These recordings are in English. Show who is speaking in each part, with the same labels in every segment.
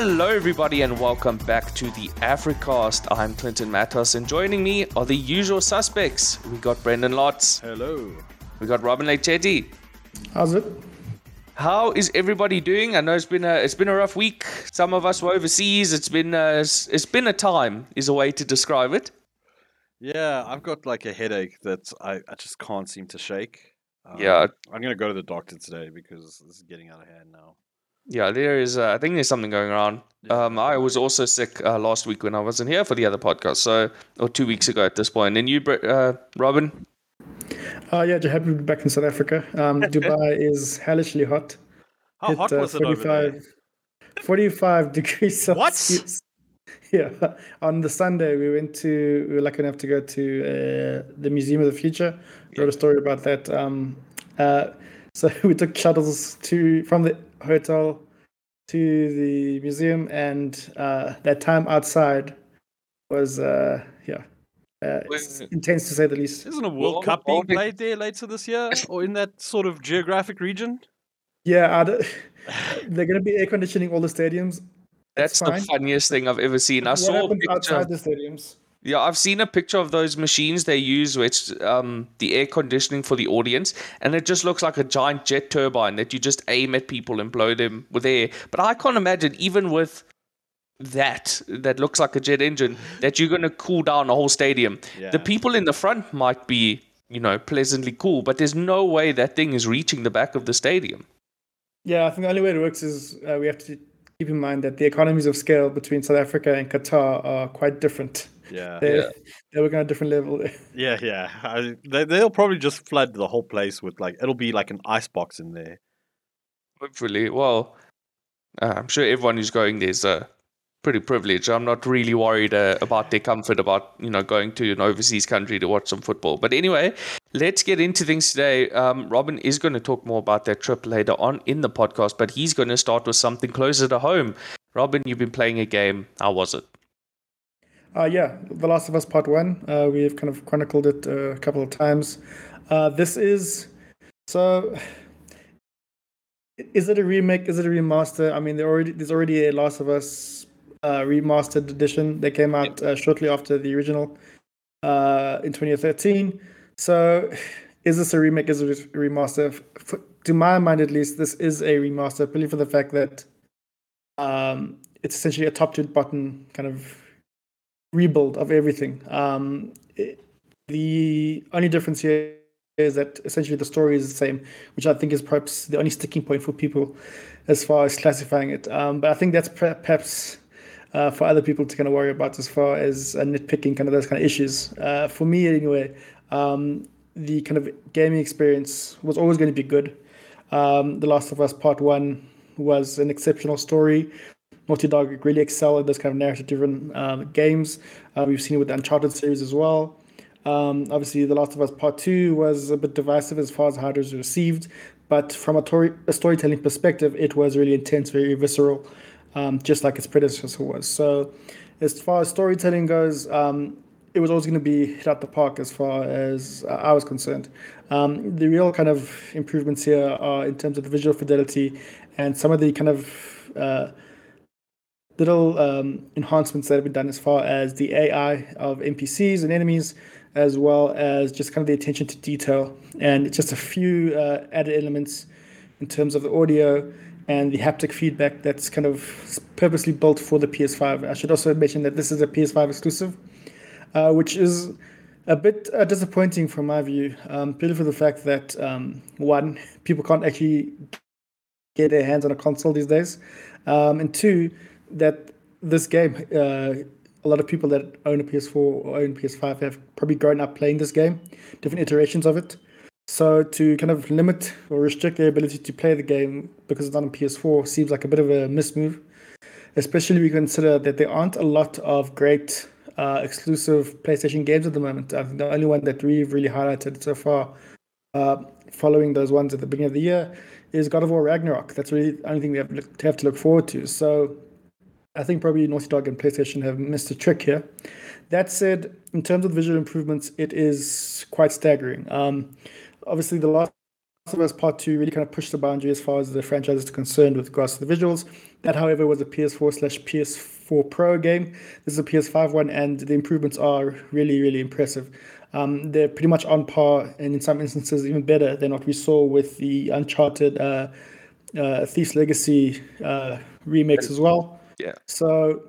Speaker 1: Hello, everybody, and welcome back to the Africast. I'm Clinton Matos, and joining me are the usual suspects. We got Brendan Lotz.
Speaker 2: Hello.
Speaker 1: We got Robin-Leigh Chetty.
Speaker 3: How's it?
Speaker 1: How is everybody doing? I know it's been a it's been a rough week. Some of us were overseas. It's been a, it's been a time is a way to describe it.
Speaker 2: Yeah, I've got like a headache that I, I just can't seem to shake. Um,
Speaker 1: Yeah.
Speaker 2: I'm going to go to the doctor today because this is getting out of hand now.
Speaker 1: Yeah, there is. Uh, I think there's something going on.
Speaker 2: Yeah.
Speaker 1: Um, I was also sick uh, last week when I wasn't here for the other podcast. So, or two weeks ago at this point. And you, uh, Robin?
Speaker 3: Uh, yeah, just happy to be back in South Africa. Um, Dubai is hellishly hot.
Speaker 2: How
Speaker 3: Hit,
Speaker 2: hot
Speaker 3: uh,
Speaker 2: was it over there?
Speaker 3: 45 degrees
Speaker 2: What?
Speaker 3: Celsius. Yeah. On the Sunday, we went to, we were lucky enough to go to uh, the Museum of the Future. Wrote a story about that. Um, uh, so we took shuttles to from the hotel to the museum, and uh, that time outside was, uh, yeah, uh, it's
Speaker 1: Wait.
Speaker 3: intense to say the least.
Speaker 2: Isn't a
Speaker 1: Well,
Speaker 2: World Cup being
Speaker 1: all
Speaker 2: played there later this year or in that sort of geographic region?
Speaker 3: Yeah, I they're going to be air conditioning all the stadiums.
Speaker 1: That's the funniest thing I've ever seen. I
Speaker 3: what
Speaker 1: saw a picture.
Speaker 3: outside the stadiums?
Speaker 1: Yeah, I've seen a picture of those machines they use, which um, the air conditioning for the audience, and it just looks like a giant jet turbine that you just aim at people and blow them with air. But I can't imagine, even with that, that looks like a jet engine, that you're going to cool down a whole stadium.
Speaker 2: Yeah.
Speaker 1: The people in the front might be, you know, pleasantly cool, but there's no way that thing is reaching the back of the stadium.
Speaker 3: Yeah, I think the only way it works is uh, we have to keep in mind that the economies of scale between South Africa and Qatar are quite different.
Speaker 2: Yeah.
Speaker 3: They
Speaker 1: Yeah.
Speaker 3: they work on a different level.
Speaker 2: Yeah, yeah. I, they, they'll probably just flood the whole place with like, it'll be like an icebox in there.
Speaker 1: Hopefully, well, uh, I'm sure everyone who's going there's uh, pretty privileged. I'm not really worried uh, about their comfort about you know going to an overseas country to watch some football. But anyway, let's get into things today. Um, Robin is going to talk more about that trip later on in the podcast, but he's going to start with something closer to home. Robin, you've been playing a game. How was it?
Speaker 3: Uh, yeah, The Last of Us Part One. Uh, we've kind of chronicled it uh, a couple of times. Uh, this is so. Is it a remake? Is it a remaster? I mean, there already there's already a Last of Us uh, remastered edition that came out uh, shortly after the original uh, in 2013. So, is this a remake? Is it a remaster? F- to my mind, at least, this is a remaster, purely for the fact that um, it's essentially a top to bottom kind of rebuild of everything. Um, it- the only difference here is that essentially the story is the same, which I think is perhaps the only sticking point for people as far as classifying it. Um, but I think that's perhaps uh, for other people to kind of worry about as far as uh, nitpicking kind of those kind of issues. Uh, for me, anyway, um, the kind of gaming experience was always going to be good. Um, the Last of Us Part One was an exceptional story. Naughty Dog really excel at those kind of narrative-driven um, games. Uh, we've seen it with the Uncharted series as well. Um, obviously, The Last of Us Part Two was a bit divisive as far as how it was received, but from a, tori- a storytelling perspective, it was really intense, very visceral, um, just like its predecessor was. So, as far as storytelling goes, um, it was always going to be hit out the park as far as uh, I was concerned. Um, the real kind of improvements here are in terms of the visual fidelity and some of the kind of uh, little um, enhancements that have been done as far as the AI of NPCs and enemies, as well as just kind of the attention to detail and just a few uh, added elements in terms of the audio and the haptic feedback that's kind of purposely built for the PS5. I should also mention that this is a PS5 exclusive, uh, which is a bit uh, disappointing from my view, um, purely for the fact that um, one, people can't actually get their hands on a console these days, um, and two, that this game, uh, a lot of people that own a PS4 or own PS5 have probably grown up playing this game, different iterations of it. So to kind of limit or restrict their ability to play the game because it's not on PS4 seems like a bit of a mismove, especially we consider that there aren't a lot of great uh, exclusive PlayStation games at the moment. I think the only one that we've really highlighted so far, uh, following those ones at the beginning of the year, is God of War Ragnarok. That's really the only thing we have, to have to look forward to. So I think probably Naughty Dog and PlayStation have missed a trick here. That said, in terms of visual improvements, it is quite staggering. Um, obviously, The Last of Us Part 2 really kind of pushed the boundary as far as the franchise is concerned with regards to the visuals. That, however, was a PS4 slash PS4 Pro game. This is a PS5 one, and the improvements are really, really impressive. Um, they're pretty much on par, and in some instances, even better than what we saw with the Uncharted uh, uh, Thief's Legacy uh, as well.
Speaker 1: Yeah.
Speaker 3: So,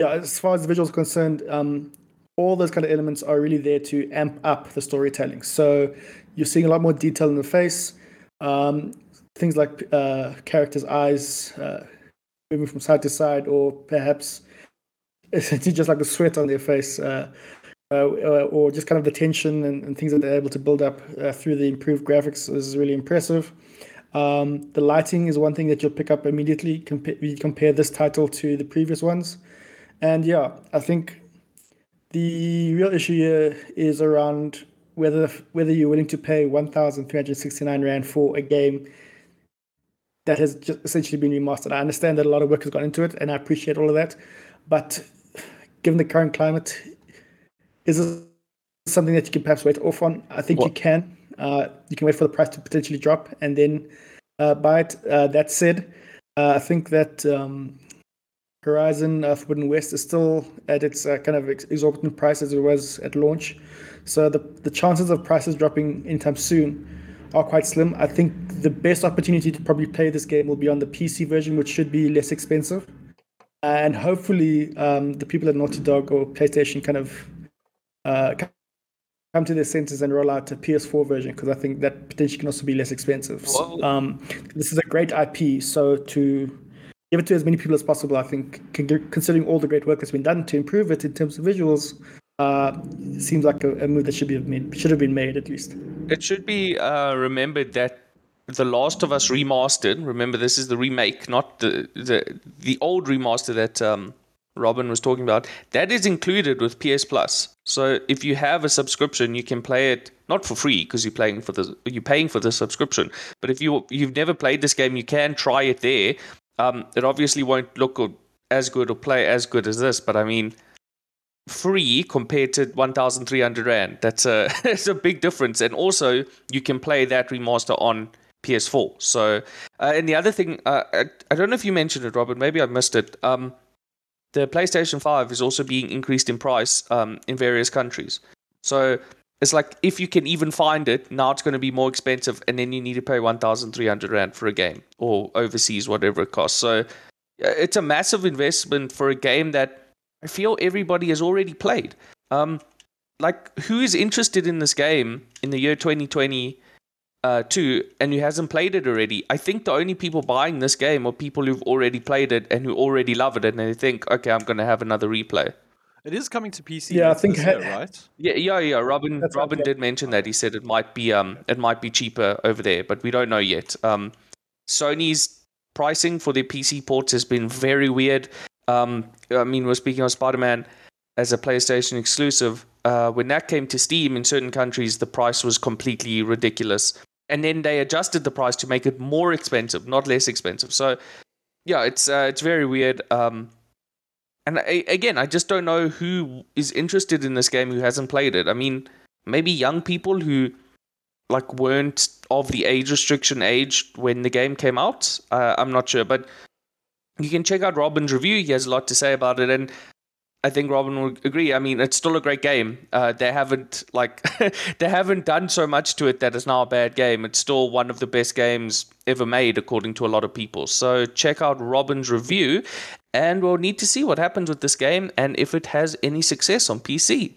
Speaker 3: yeah, as far as the visuals are concerned, um, all those kind of elements are really there to amp up the storytelling. So you're seeing a lot more detail in the face. Um, things like uh, characters' eyes uh, moving from side to side, or perhaps just like the sweat on their face, uh, uh or just kind of the tension and, and, things that they're able to build up uh, through the improved graphics This is really impressive. Um, the lighting is one thing that you'll pick up immediately. Compa- compare this title to the previous ones, and yeah, I think the real issue here is around whether whether you're willing to pay 1,369 rand for a game that has just essentially been remastered. I understand that a lot of work has gone into it, and I appreciate all of that. But given the current climate, is this something that you can perhaps wait off on? I think what? you can. Uh, you can wait for the price to potentially drop and then uh, buy it. Uh, that said, uh, I think that um, Horizon uh, Forbidden West is still at its uh, kind of exorbitant price as it was at launch. So the, the chances of prices dropping anytime soon are quite slim. I think the best opportunity to probably play this game will be on the PC version, which should be less expensive. And hopefully, um, the people at Naughty Dog or PlayStation kind of uh, come to their senses and roll out a PS4 version because I think that potentially can also be less expensive. So, um, this is a great IP, so to give it to as many people as possible, I think, considering all the great work that's been done to improve it in terms of visuals, uh, seems like a, a, move that should be made, should have been made at least.
Speaker 1: It should be uh, remembered that the Last of Us remastered. Remember, this is the remake, not the the the old remaster that um, Robin was talking about. That is included with PS Plus. So if you have a subscription, you can play it not for free because you're paying for the you're paying for the subscription. But if you you've never played this game, you can try it there. Um, it obviously won't look as good or play as good as this, but I mean free compared to 1300 rand that's a it's a big difference and also you can play that remaster on ps4 so uh, and the other thing uh, I, I, don't know if you mentioned it robert maybe i missed it um, the playstation 5 is also being increased in price um, in various countries so it's like if you can even find it now it's going to be more expensive and then you need to pay 1300 rand for a game or overseas whatever it costs so it's a massive investment for a game that I feel everybody has already played. Um, like, who is interested in this game in the year 2022 uh, and who hasn't played it already? I think the only people buying this game are people who've already played it and who already love it and they think, okay, I'm going to have another replay.
Speaker 2: It is coming to PC.
Speaker 3: Yeah, I think
Speaker 2: year, right.
Speaker 1: Yeah, yeah, yeah. Robin, That's Robin right, yeah. did mention that. He said it might be, um, it might be cheaper over there, but we don't know yet. Um, Sony's pricing for their PC ports has been very weird. Um, I mean, we're speaking of Spider Man as a PlayStation exclusive. Uh, when that came to Steam in certain countries, the price was completely ridiculous. And then they adjusted the price to make it more expensive, not less expensive. So, yeah, it's uh, it's very weird. Um, and I, again, I just don't know who is interested in this game who hasn't played it. I mean, maybe young people who like weren't of the age restriction age when the game came out. Uh, I'm not sure, but you can check out Robin's review. He has a lot to say about it, and I think Robin will agree. I mean, it's still a great game. Uh, they haven't like they haven't done so much to it that it's now a bad game. It's still one of the best games ever made, according to a lot of people. So check out Robin's review, and we'll need to see what happens with this game and if it has any success on PC.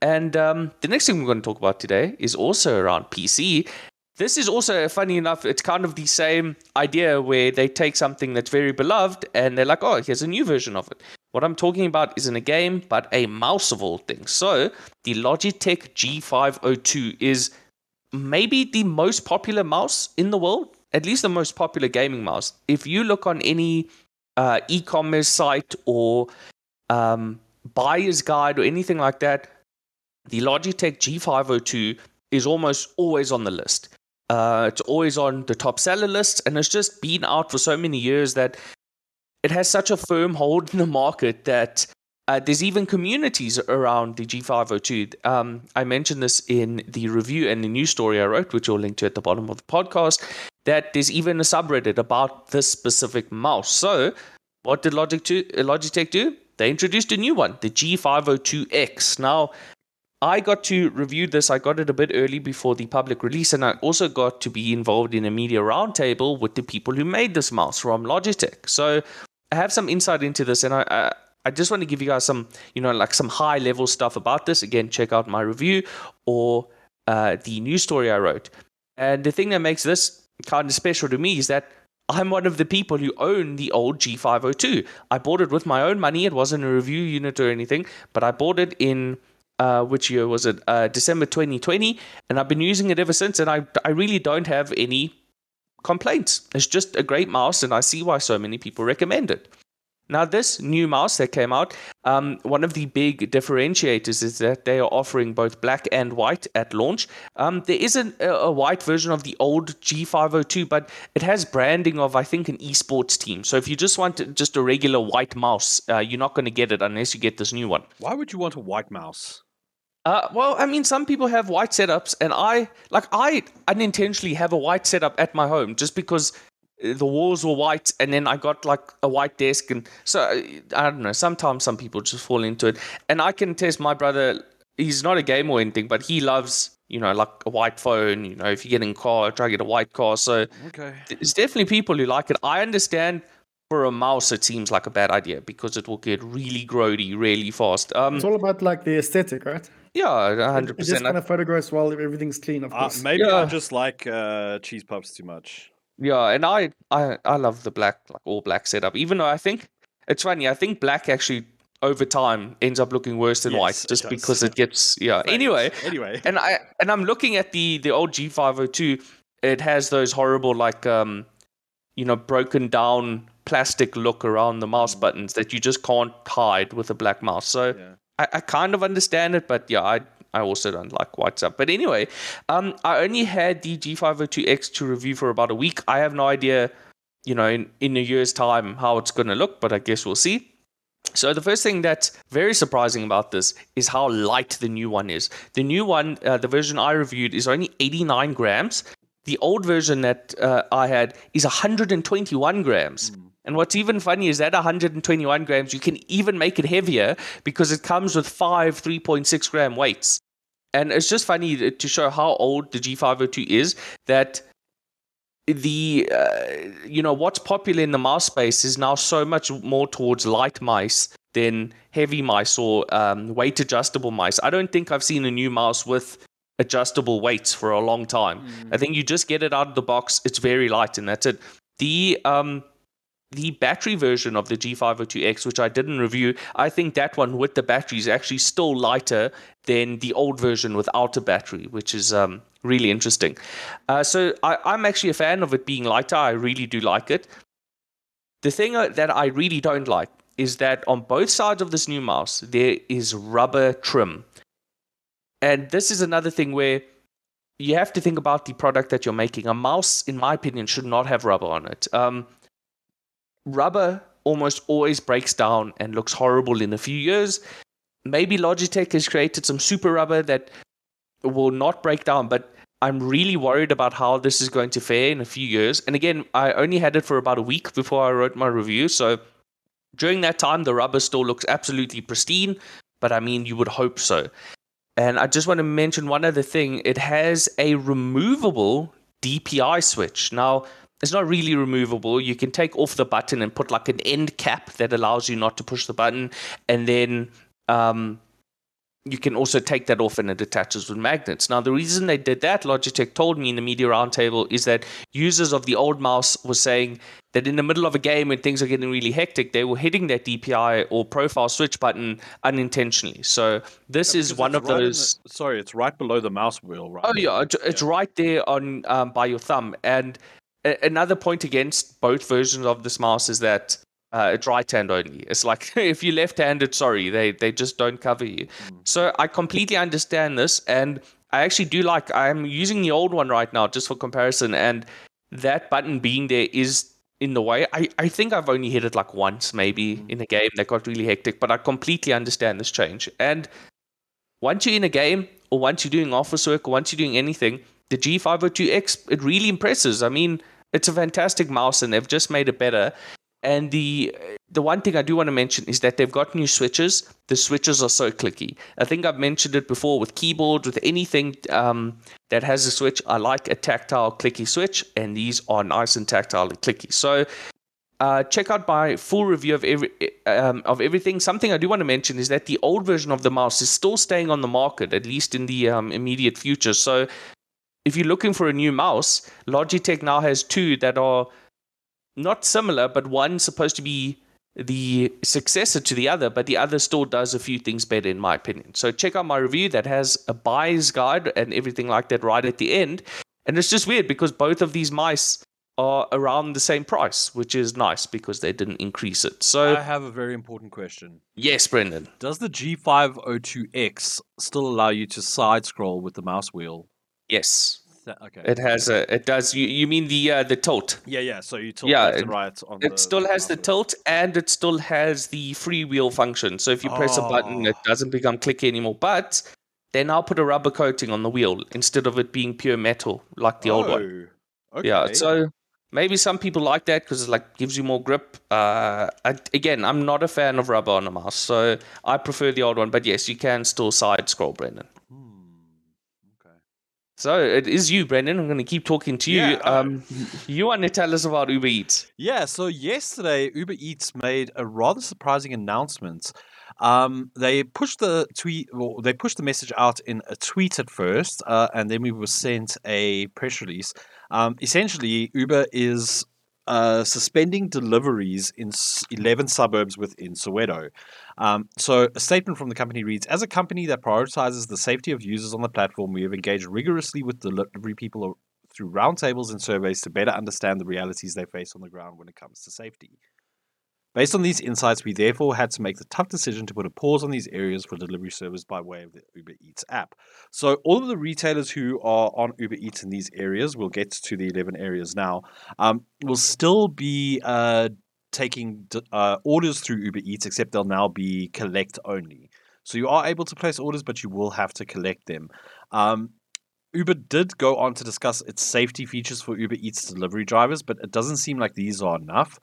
Speaker 1: And um, the next thing we're going to talk about today is also around PC, this is also funny enough. It's kind of the same idea where they take something that's very beloved and they're like, "Oh, here's a new version of it." What I'm talking about isn't a game, but a mouse of all things. So the Logitech G502 is maybe the most popular mouse in the world, at least the most popular gaming mouse. If you look on any uh, e-commerce site or um, buyer's guide or anything like that, the Logitech G502 is almost always on the list. Uh, it's always on the top seller list, and it's just been out for so many years that it has such a firm hold in the market that Uh, there's even communities around the G502. Um, I mentioned this in the review and the news story I wrote, which I'll link to at the bottom of the podcast, that there's even a subreddit about this specific mouse. So, what did Logitech, Logitech do? They introduced a new one, the G502X. Now, I got to review this. I got it a bit early before the public release, and I also got to be involved in a media roundtable with the people who made this mouse from Logitech. So I have some insight into this, and I, I, I just want to give you guys some, you know, like some high level stuff about this. Again, check out my review or uh, the news story I wrote. And the thing that makes this kind of special to me is that I'm one of the people who own the old G502. I bought it with my own money. It wasn't a review unit or anything, but I bought it in uh, which year was it? Uh, December 2020, and I've been using it ever since. And I I really don't have any complaints. It's just a great mouse, and I see why so many people recommend it. Now, this new mouse that came out, um, one of the big differentiators is that they are offering both black and white at launch. Um, there isn't a, a, white version of the old G502, but it has branding of, I think, an esports team. So if you just want just a regular white mouse, uh, you're not going to get it unless you get this new one.
Speaker 2: Why would you want a white mouse?
Speaker 1: Uh, well, I mean, some people have white setups, and I like I unintentionally have a white setup at my home just because the walls were white, and then I got like a white desk, and so I don't know. Sometimes some people just fall into it, and I can test my brother. He's not a gamer or anything, but he loves you know like a white phone. You know, if you get in a car, try to get a white car. So
Speaker 2: okay,
Speaker 1: there's definitely people who like it. I understand for a mouse, it seems like a bad idea because it will get really grody really fast. Um,
Speaker 3: it's all about like the aesthetic, right?
Speaker 1: Yeah, hundred percent.
Speaker 3: Just kind of photographs while everything's clean, of uh, course.
Speaker 2: Uh, maybe yeah. I just like uh, cheese puffs too much.
Speaker 1: Yeah, and I, I, I love the black, like all black setup. Even though I think it's funny, I think black actually over time ends up looking worse than yes, white just because it gets yeah. Thanks. Anyway,
Speaker 2: anyway,
Speaker 1: and I and I'm looking at the the old G502. It has those horrible like um, you know, broken down plastic look around the mouse mm. buttons that you just can't hide with a black mouse. So yeah. I, I, kind of understand it, but yeah, I I also don't like WhatsApp. But anyway, um, I only had the G502X to review for about a week. I have no idea, you know, in, in a year's time how it's going to look, but I guess we'll see. So the first thing that's very surprising about this is how light the new one is. The new one, uh, the version I reviewed, is only 89 grams. The old version that uh, I had is 121 grams. Mm. And what's even funny is that 121 grams, you can even make it heavier because it comes with five 3.6 gram weights. And it's just funny to show how old the G502 is that the uh, you know what's popular in the mouse space is now so much more towards light mice than heavy mice or um, weight adjustable mice. I don't think I've seen a new mouse with adjustable weights for a long time. Mm. I think you just get it out of the box. It's very light, and that's it. The um, the battery version of the G502X, which I didn't review, I think that one with the battery is actually still lighter than the old version without a battery, which is um, really interesting. Uh, so I, I'm actually a fan of it being lighter. I really do like it. The thing uh, that I really don't like is that on both sides of this new mouse, there is rubber trim. And this is another thing where you have to think about the product that you're making. A mouse, in my opinion, should not have rubber on it. Um, rubber almost always breaks down and looks horrible in a few years. Maybe Logitech has created some super rubber that will not break down, but I'm really worried about how this is going to fare in a few years. And again, I only had it for about a week before I wrote my review. So during that time, the rubber still looks absolutely pristine, but I mean, you would hope so. And I just want to mention one other thing it has a removable DPI switch. Now, it's not really removable. You can take off the button and put like an end cap that allows you not to push the button, and then um, you can also take that off and it attaches with magnets. Now, the reason they did that, Logitech told me in the media roundtable, is that users of the old mouse were saying that in the middle of a game when things are getting really hectic, they were hitting that DPI or profile switch button unintentionally. So this yeah, is one of
Speaker 2: right
Speaker 1: those.
Speaker 2: The, sorry, it's right below the mouse wheel, right?
Speaker 1: Oh yeah, it's yeah. right there on um, by your thumb, and another point against both versions of this mouse is that uh, it's right hand only. It's like if you're left handed, sorry, they, they just don't cover you. Mm. So I completely understand this. And I actually do like, I'm using the old one right now just for comparison. And that button being there is in the way. I, I think I've only hit it like once, maybe
Speaker 2: Mm.
Speaker 1: in a game that got really hectic, but I completely understand this change. And once you're in a game, or once you're doing office work, or once you're doing anything, the G502X, it really impresses. I mean, it's a fantastic mouse, and they've just made it better. And the the one thing I do want to mention is that they've got new switches. The switches are so clicky. I think I've mentioned it before with keyboards, with anything um, that has a switch. I like a tactile clicky switch, and these are nice and tactile and clicky. So uh, check out my full review of every um, of everything. Something I do want to mention is that the old version of the mouse is still staying on the market, at least in the um, immediate future. So if you're looking for a new mouse, Logitech now has two that are not similar, but one's supposed to be the successor to the other, but the other still does a few things better, in my opinion. So check out my review that has a buyer's guide and everything like that right at the end. And it's just weird because both of these mice are around the same price, which is nice because they didn't increase it. So
Speaker 2: I have a very important question.
Speaker 1: yes, Brendan.
Speaker 2: Does the G502X still allow you to side scroll with the mouse wheel?
Speaker 1: Yes,
Speaker 2: Okay.
Speaker 1: it has a. It does. You you mean the uh, the tilt?
Speaker 2: yeah, yeah. So you tilt
Speaker 1: Yeah, it-
Speaker 2: and right on
Speaker 1: It still has the
Speaker 2: wheel.
Speaker 1: tilt and it still has the freewheel function. So if you press a button, it
Speaker 2: Oh.
Speaker 1: doesn't become clicky anymore. But they now put a rubber coating on the wheel instead of it being pure metal like the old one.
Speaker 2: Oh, Okay.
Speaker 1: Yeah. So maybe some people like that because it like gives you more grip. Uh, I, again, I'm not a fan of rubber on a mouse, so I prefer the old one. But yes, you can still side scroll, Brendan. So it is you, Brendan. I'm going to keep talking to you.
Speaker 2: Yeah,
Speaker 1: um, you want to tell us about Uber Eats?
Speaker 2: Yeah, so yesterday Uber Eats made a rather surprising announcement. Um, they pushed the tweet, well, they pushed the message out in a tweet at first, uh, and then we were sent a press release. Um, essentially, Uber is uh, suspending deliveries in 11 suburbs within Soweto. Um, so, a statement from the company reads As a company that prioritizes the safety of users on the platform, we have engaged rigorously with delivery people through roundtables and surveys to better understand the realities they face on the ground when it comes to safety. Based on these insights, we therefore had to make the tough decision to put a pause on these areas for delivery service by way of the Uber Eats app. So, all of the retailers who are on Uber Eats in these areas, we'll get to the 11 areas now, um, will still be uh, taking uh, orders through Uber Eats, except they'll now be collect only. So, you are able to place orders, but you will have to collect them. Um, Uber did go on to discuss its safety features for Uber Eats delivery drivers, but it doesn't seem like these are enough.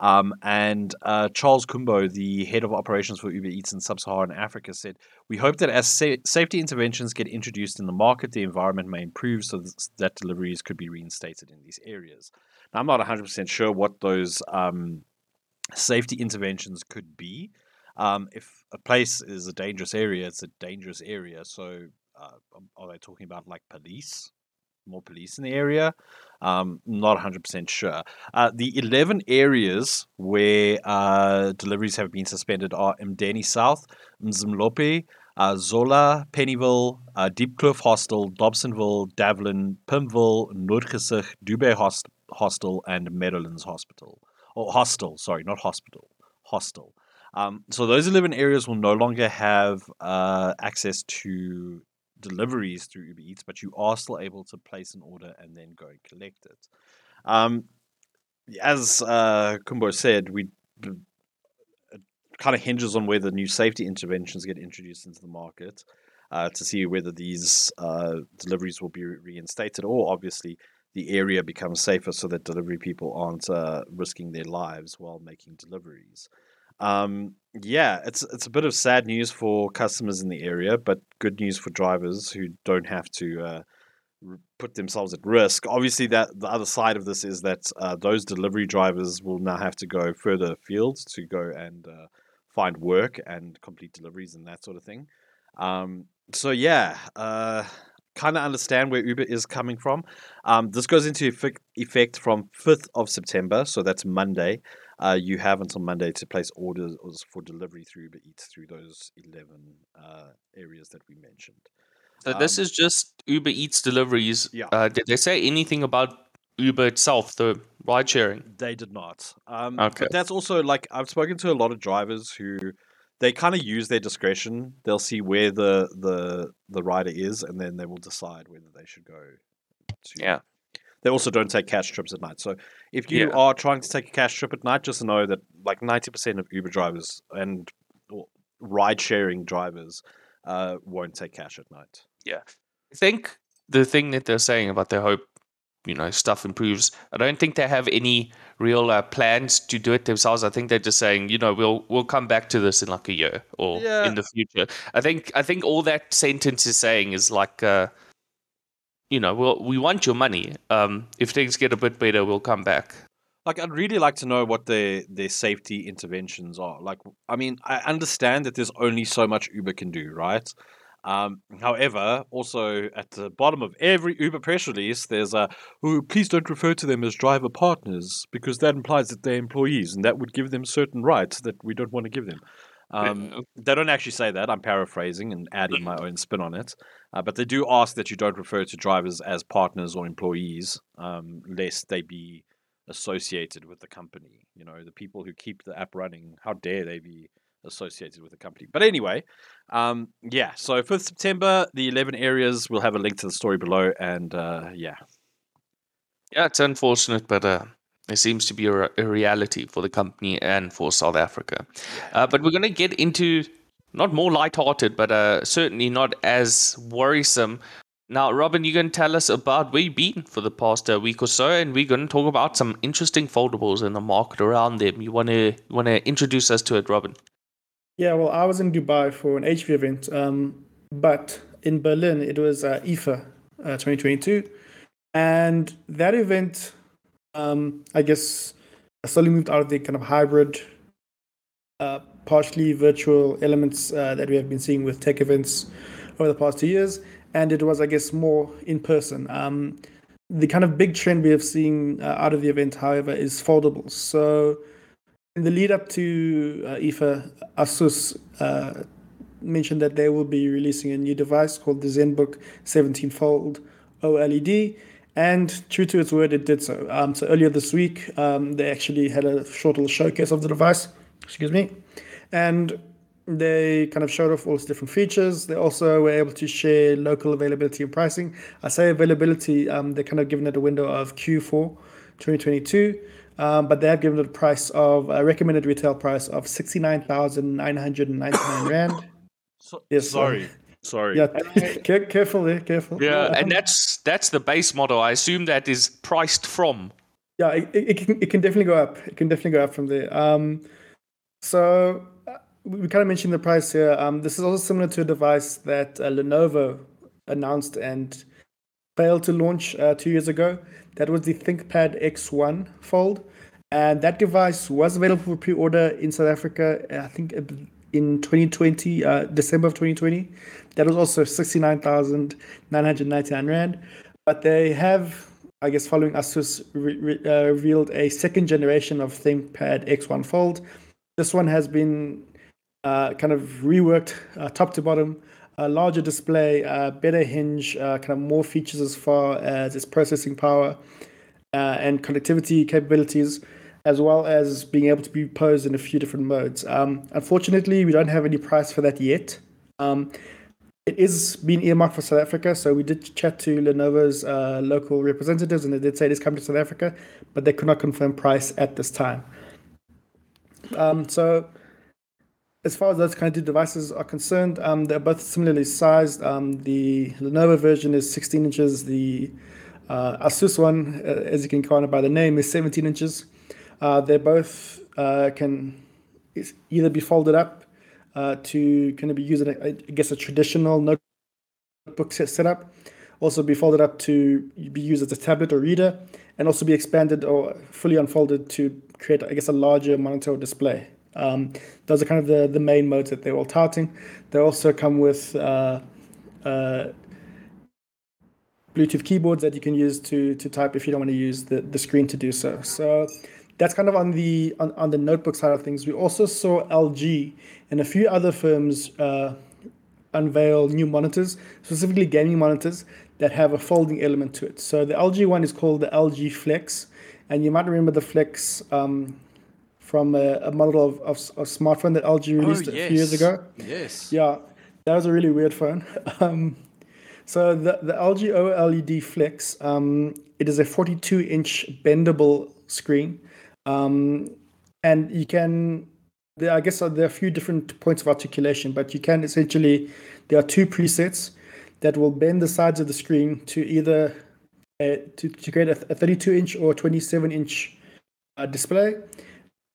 Speaker 2: Um, and uh, Charles Kumbo, the head of operations for Uber Eats in Sub Saharan Africa, said, We hope that as sa- safety interventions get introduced in the market, the environment may improve so th- that deliveries could be reinstated in these areas. Now, I'm not 100% sure what those um, safety interventions could be. Um, if a place is a dangerous area, it's a dangerous area. So, uh, um, are they talking about like police? More police in the area? Um, not 100% sure. Uh, the 11 areas where uh, deliveries have been suspended are Emdeni South, Mzimhlophe, uh, Zola, Pennyville, uh, Diepkloof Hostel, Dobsonville, Devland, Pimville, Noordgesig, Dube Host- Hostel, and Meadowlands Hospital. Or hostel, sorry, not hospital, hostel. Um, so those 11 areas will no longer have uh, access to deliveries through Uber Eats, but you are still able to place an order and then go and collect it. Um, as uh, Kumbo said, we it kind of hinges on whether new safety interventions get introduced into the market uh, to see whether these uh, deliveries will be reinstated, or obviously the area becomes safer so that delivery people aren't uh, risking their lives while making deliveries. Um, yeah, it's it's a bit of sad news for customers in the area, but good news for drivers who don't have to uh, put themselves at risk. Obviously, that the other side of this is that uh, those delivery drivers will now have to go further afield to go and uh, find work and complete deliveries and that sort of thing. Um, so yeah, uh, kind of understand where Uber is coming from. Um, this goes into effect, from fifth of September, so that's Monday uh, you have until Monday to place orders for delivery through Uber Eats through those 11 uh, areas that we mentioned.
Speaker 1: So this
Speaker 2: Um,
Speaker 1: is just Uber Eats deliveries.
Speaker 2: Yeah.
Speaker 1: Uh, did they say anything about Uber itself, the ride sharing?
Speaker 2: They did not. Um,
Speaker 1: Okay.
Speaker 2: But that's also like I've spoken to a lot of drivers who they kind of use their discretion. They'll see where the the the rider is, and then they will decide whether they should go. To,
Speaker 1: Yeah.
Speaker 2: they also don't take cash trips at night. So if you
Speaker 1: Yeah.
Speaker 2: are trying to take a cash trip at night, just know that like ninety percent of Uber drivers and ride sharing drivers uh, won't take cash at night.
Speaker 1: Yeah, I think the thing that they're saying about their hope, you know, stuff improves. I don't think they have any real uh, plans to do it themselves. I think they're just saying, you know, we'll we'll come back to this in like a year or
Speaker 2: Yeah.
Speaker 1: in the future. I think I think all that sentence is saying is like, uh, you know, we'll, we want your money. Um, if things get a bit better, we'll come back.
Speaker 2: Like I'd really like to know what their their safety interventions are. Like I mean, I understand that there's only so much Uber can do, right? Um, however, also at the bottom of every Uber press release, there's a oh, please don't refer to them as driver partners because that implies that they're employees and that would give them certain rights that we don't want to give them. Um, they don't actually say that. I'm paraphrasing and adding my own spin on it. Uh, but they do ask that you don't refer to drivers as partners or employees, um, lest they be associated with the company. You know, the people who keep the app running, how dare they be associated with the company? But anyway, um, yeah. So 5th September, the 11 areas, we'll have a link to the story below. And uh, yeah,
Speaker 1: Yeah, it's unfortunate, but uh, it seems to be a, a reality for the company and for South Africa. Uh, but we're going to get into not more lighthearted, but uh, certainly not as worrisome. Now, Robin, you're going to tell us about where you've been for the past uh, week or so, and we're going to talk about some interesting foldables in the market around them. You want to you want to introduce us to it, Robin?
Speaker 3: Yeah, well, I was in Dubai for an HV event, um, but in Berlin it was uh, IFA uh, 2022, and that event, um, I guess, slowly moved out of the kind of hybrid, uh, partially virtual elements uh, that we have been seeing with tech events over the past two years, and it was, I guess, more in person. Um, the kind of big trend we have seen uh, out of the event, however, is foldables. So in the lead up to uh, IFA, Asus uh, mentioned that they will be releasing a new device called the ZenBook 17 Fold OLED. And true to its word, it did so. Um, so earlier this week, um, they actually had a short little showcase of the device. Excuse me. And they kind of showed off all its different features. They also were able to share local availability and pricing. I say availability, um, they're kind of giving it a window of Q4 2022. Um, but they have given it a price of a recommended retail price of 69,999 Rand.
Speaker 2: so,
Speaker 3: Yes,
Speaker 2: sorry, sorry.
Speaker 3: Yeah, care, careful there, careful.
Speaker 1: Yeah, and that's that's the base model. I assume that is priced from.
Speaker 3: yeah, it, it, it can, it can definitely go up. It can definitely go up from there. Um, so uh, we we kind of mentioned the price here. Um, this is also similar to a device that uh, Lenovo announced and failed to launch uh, two years ago. That was the ThinkPad X1 Fold, and that device was available for pre-order in South Africa. uh, I think in 2020, uh, December of 2020. That was also 69,999 rand. But they have, I guess, following Asus, re- re- uh, revealed a second generation of ThinkPad X1 Fold. This one has been uh, kind of reworked uh, top to bottom, a larger display, better hinge, uh, kind of more features as far as its processing power uh, and connectivity capabilities, as well as being able to be posed in a few different modes. Um, unfortunately, we don't have any price for that yet. Um, it is being earmarked for South Africa, so we did chat to Lenovo's uh, local representatives, and they did say it is coming to South Africa, but they could not confirm price at this time. Um, so, as far as those kind of devices are concerned, um, they're both similarly sized. Um, the Lenovo version is 16 inches. The uh, Asus one, uh, as you can kind of by the name, is 17 inches. Uh, they both uh, can either be folded up uh, to kind of be used I guess, a traditional notebook set setup. Also be folded up to be used as a tablet or reader, and also be expanded or fully unfolded to create, I guess, a larger monitor or display. Um, those are kind of the, the main modes that they're all touting. They also come with uh, uh, Bluetooth keyboards that you can use to to type if you don't want to use the, the screen to do so. So that's kind of on the on, on the notebook side of things. We also saw LG and a few other firms uh, unveil new monitors, specifically gaming monitors that have a folding element to it. So the LG one is called the LG Flex, and you might remember the Flex um, from a, a model of, of, of smartphone that LG released a few years ago.
Speaker 2: Yes.
Speaker 3: Yeah, that was a really weird phone. Um, So the the LG OLED Flex, um, it is a 42 inch bendable screen, um, and you can. There, I guess uh, there are a few different points of articulation, but you can essentially there are two presets that will bend the sides of the screen to either uh, to, to create a, a 32 inch or 27 inch uh, display.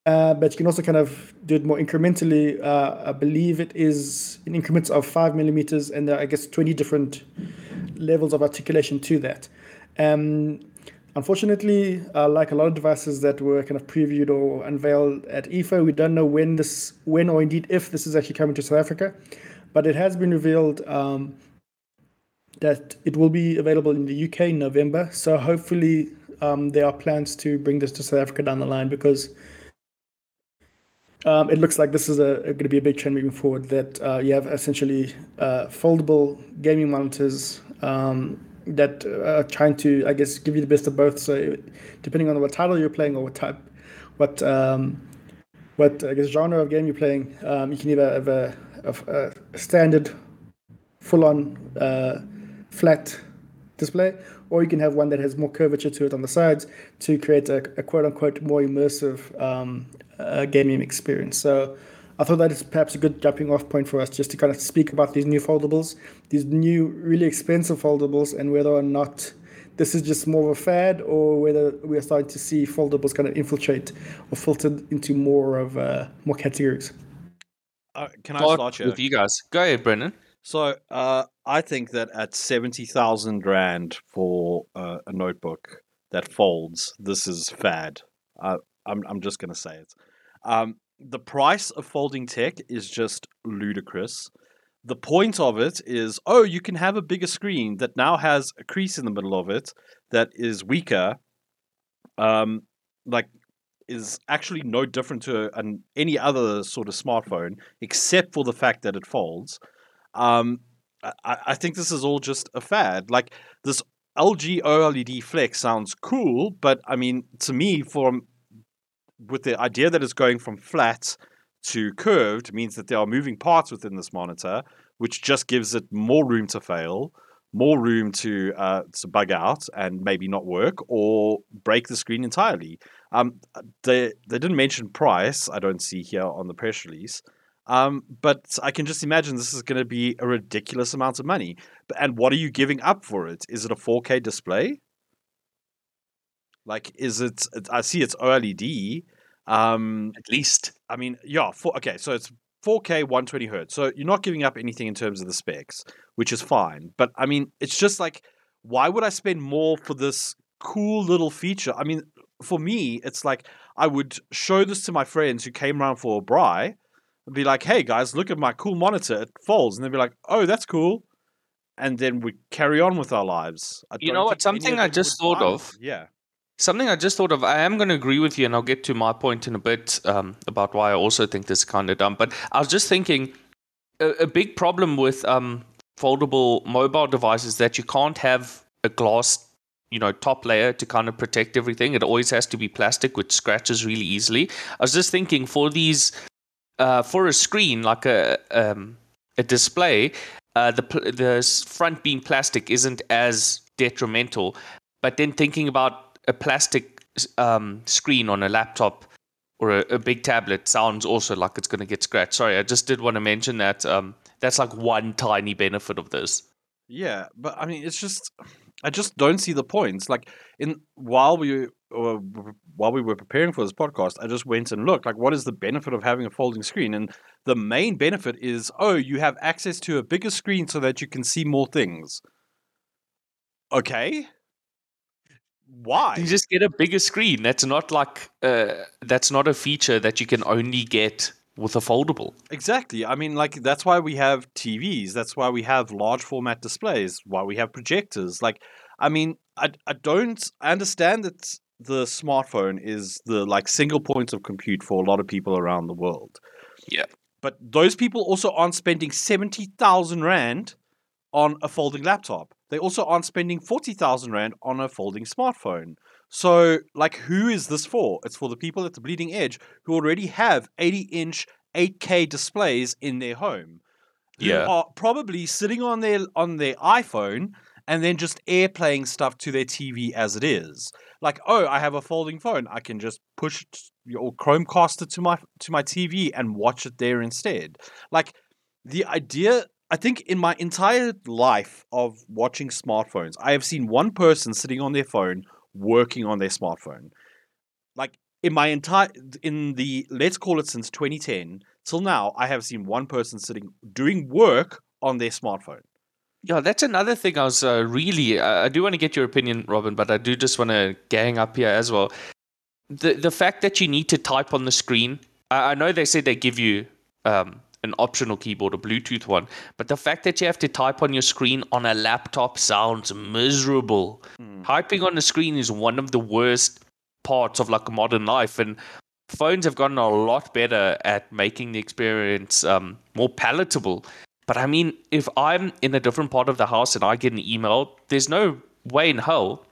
Speaker 3: Uh, but you can also kind of do it more incrementally. Uh, I believe it is in increments of five millimeters, and there are, I guess, 20 different levels of articulation to that. Um, unfortunately, uh, like a lot of devices that were kind of previewed or unveiled at IFA, we don't know when this, when or indeed if this is actually coming to South Africa. But it has been revealed um, that it will be available in the UK in November. So hopefully, um, there are plans to bring this to South Africa down the line because um, it looks like this is going to be a big trend moving forward. That uh, you have essentially uh, foldable gaming monitors um, that are trying to, I guess, give you the best of both. So depending on what title you're playing or what type, what um, what I guess genre of game you're playing, um, you can either have a, a, a standard, full-on uh, flat display, or you can have one that has more curvature to it on the sides to create a, a quote-unquote more immersive um, uh, gaming experience. So I thought that is perhaps a good jumping off point for us just to kind of speak about these new foldables, these new really expensive foldables, and whether or not this is just more of a fad or whether we are starting to see foldables kind of infiltrate or filter into more of uh, more categories.
Speaker 2: Uh, can I start here?
Speaker 1: with you guys? Go ahead, Brendan.
Speaker 2: So uh, I think that at seventy thousand rand for uh, a notebook that folds, this is fad. Uh, I'm I'm just gonna say it. Um, the price of folding tech is just ludicrous. The point of it is, oh, you can have a bigger screen that now has a crease in the middle of it that is weaker. Um, like is actually no different to an, any other sort of smartphone, except for the fact that it folds. Um, I, I think this is all just a fad. Like this LG OLED Flex sounds cool, but I mean, to me, from with the idea that it's going from flat to curved means that there are moving parts within this monitor, which just gives it more room to fail, more room to uh, to bug out and maybe not work or break the screen entirely. Um, they they didn't mention price. I don't see here on the press release. Um, but I can just imagine this is going to be a ridiculous amount of money. And what are you giving up for it? Is it a 4K display? Like, is it? I see it's OLED. Um,
Speaker 1: At least.
Speaker 2: I mean, yeah. For, okay, so it's 4K 120 hertz. So you're not giving up anything in terms of the specs, which is fine. But I mean, it's just like, why would I spend more for this cool little feature? I mean, for me, it's like I would show this to my friends who came around for a braai and be like, hey guys, look at my cool monitor. It folds. And they'd be like, oh, that's cool. And then we carry on with our lives. I
Speaker 1: You know what? Something I just thought of.
Speaker 2: Yeah.
Speaker 1: Something I just thought of. I am going to agree with you, and I'll get to my point in a bit um, about why I also think this is kind of dumb. But I was just thinking a, a big problem with um, foldable mobile devices that you can't have a glass, you know, top layer to kind of protect everything. It always has to be plastic, which scratches really easily. I was just thinking for these, uh, for a screen like a um, a display, uh, the the front being plastic isn't as detrimental. But then thinking about a plastic um, screen on a laptop or a, a big tablet sounds also like it's going to get scratched. Sorry, I just did want to mention that. Um, that's like one tiny benefit of this.
Speaker 2: Yeah, but I mean, it's just I just don't see the points. Like in while we uh, while we were preparing for this podcast, I just went and looked. Like, what is the benefit of having a folding screen? And the main benefit is, oh, you have access to a bigger screen so that you can see more things. Okay, why?
Speaker 1: You just get a bigger screen. That's not like uh, that's not a feature that you can only get with a foldable.
Speaker 2: Exactly. I mean, like that's why we have TVs. That's why we have large format displays. Why we have projectors. Like, I mean, I I don't I understand that the smartphone is the like single point of compute for a lot of people around the world.
Speaker 1: Yeah.
Speaker 2: But those people also aren't spending seventy thousand rand on a folding laptop. They also aren't spending forty thousand rand on a folding smartphone. So, like, who is this for? It's for the people at the bleeding edge who already have 80 inch 8K displays in their home. who
Speaker 1: Yeah.
Speaker 2: are probably sitting on their on their iPhone and then just airplaying stuff to their TV as it is. Like, oh, I have a folding phone. I can just push it or Chromecast it to my to my TV and watch it there instead. Like the idea I think in my entire life of watching smartphones, I have seen one person sitting on their phone working on their smartphone. Like in my entire in the let's call it since 2010 till now, I have seen one person sitting doing work on their smartphone.
Speaker 1: Yeah, that's another thing I was uh, really. Uh, I do want to get your opinion, Robin, but I do just want to gang up here as well. The the fact that you need to type on the screen. I, I know they said they give you um, an optional keyboard, a Bluetooth one, but the fact that you have to type on your screen on a laptop sounds miserable. Typing on the screen is one of the worst parts of like modern life, and phones have gotten a lot better at making the experience um, more palatable. But I mean, if I'm in a different part of the house and I get an email, there's no way in hell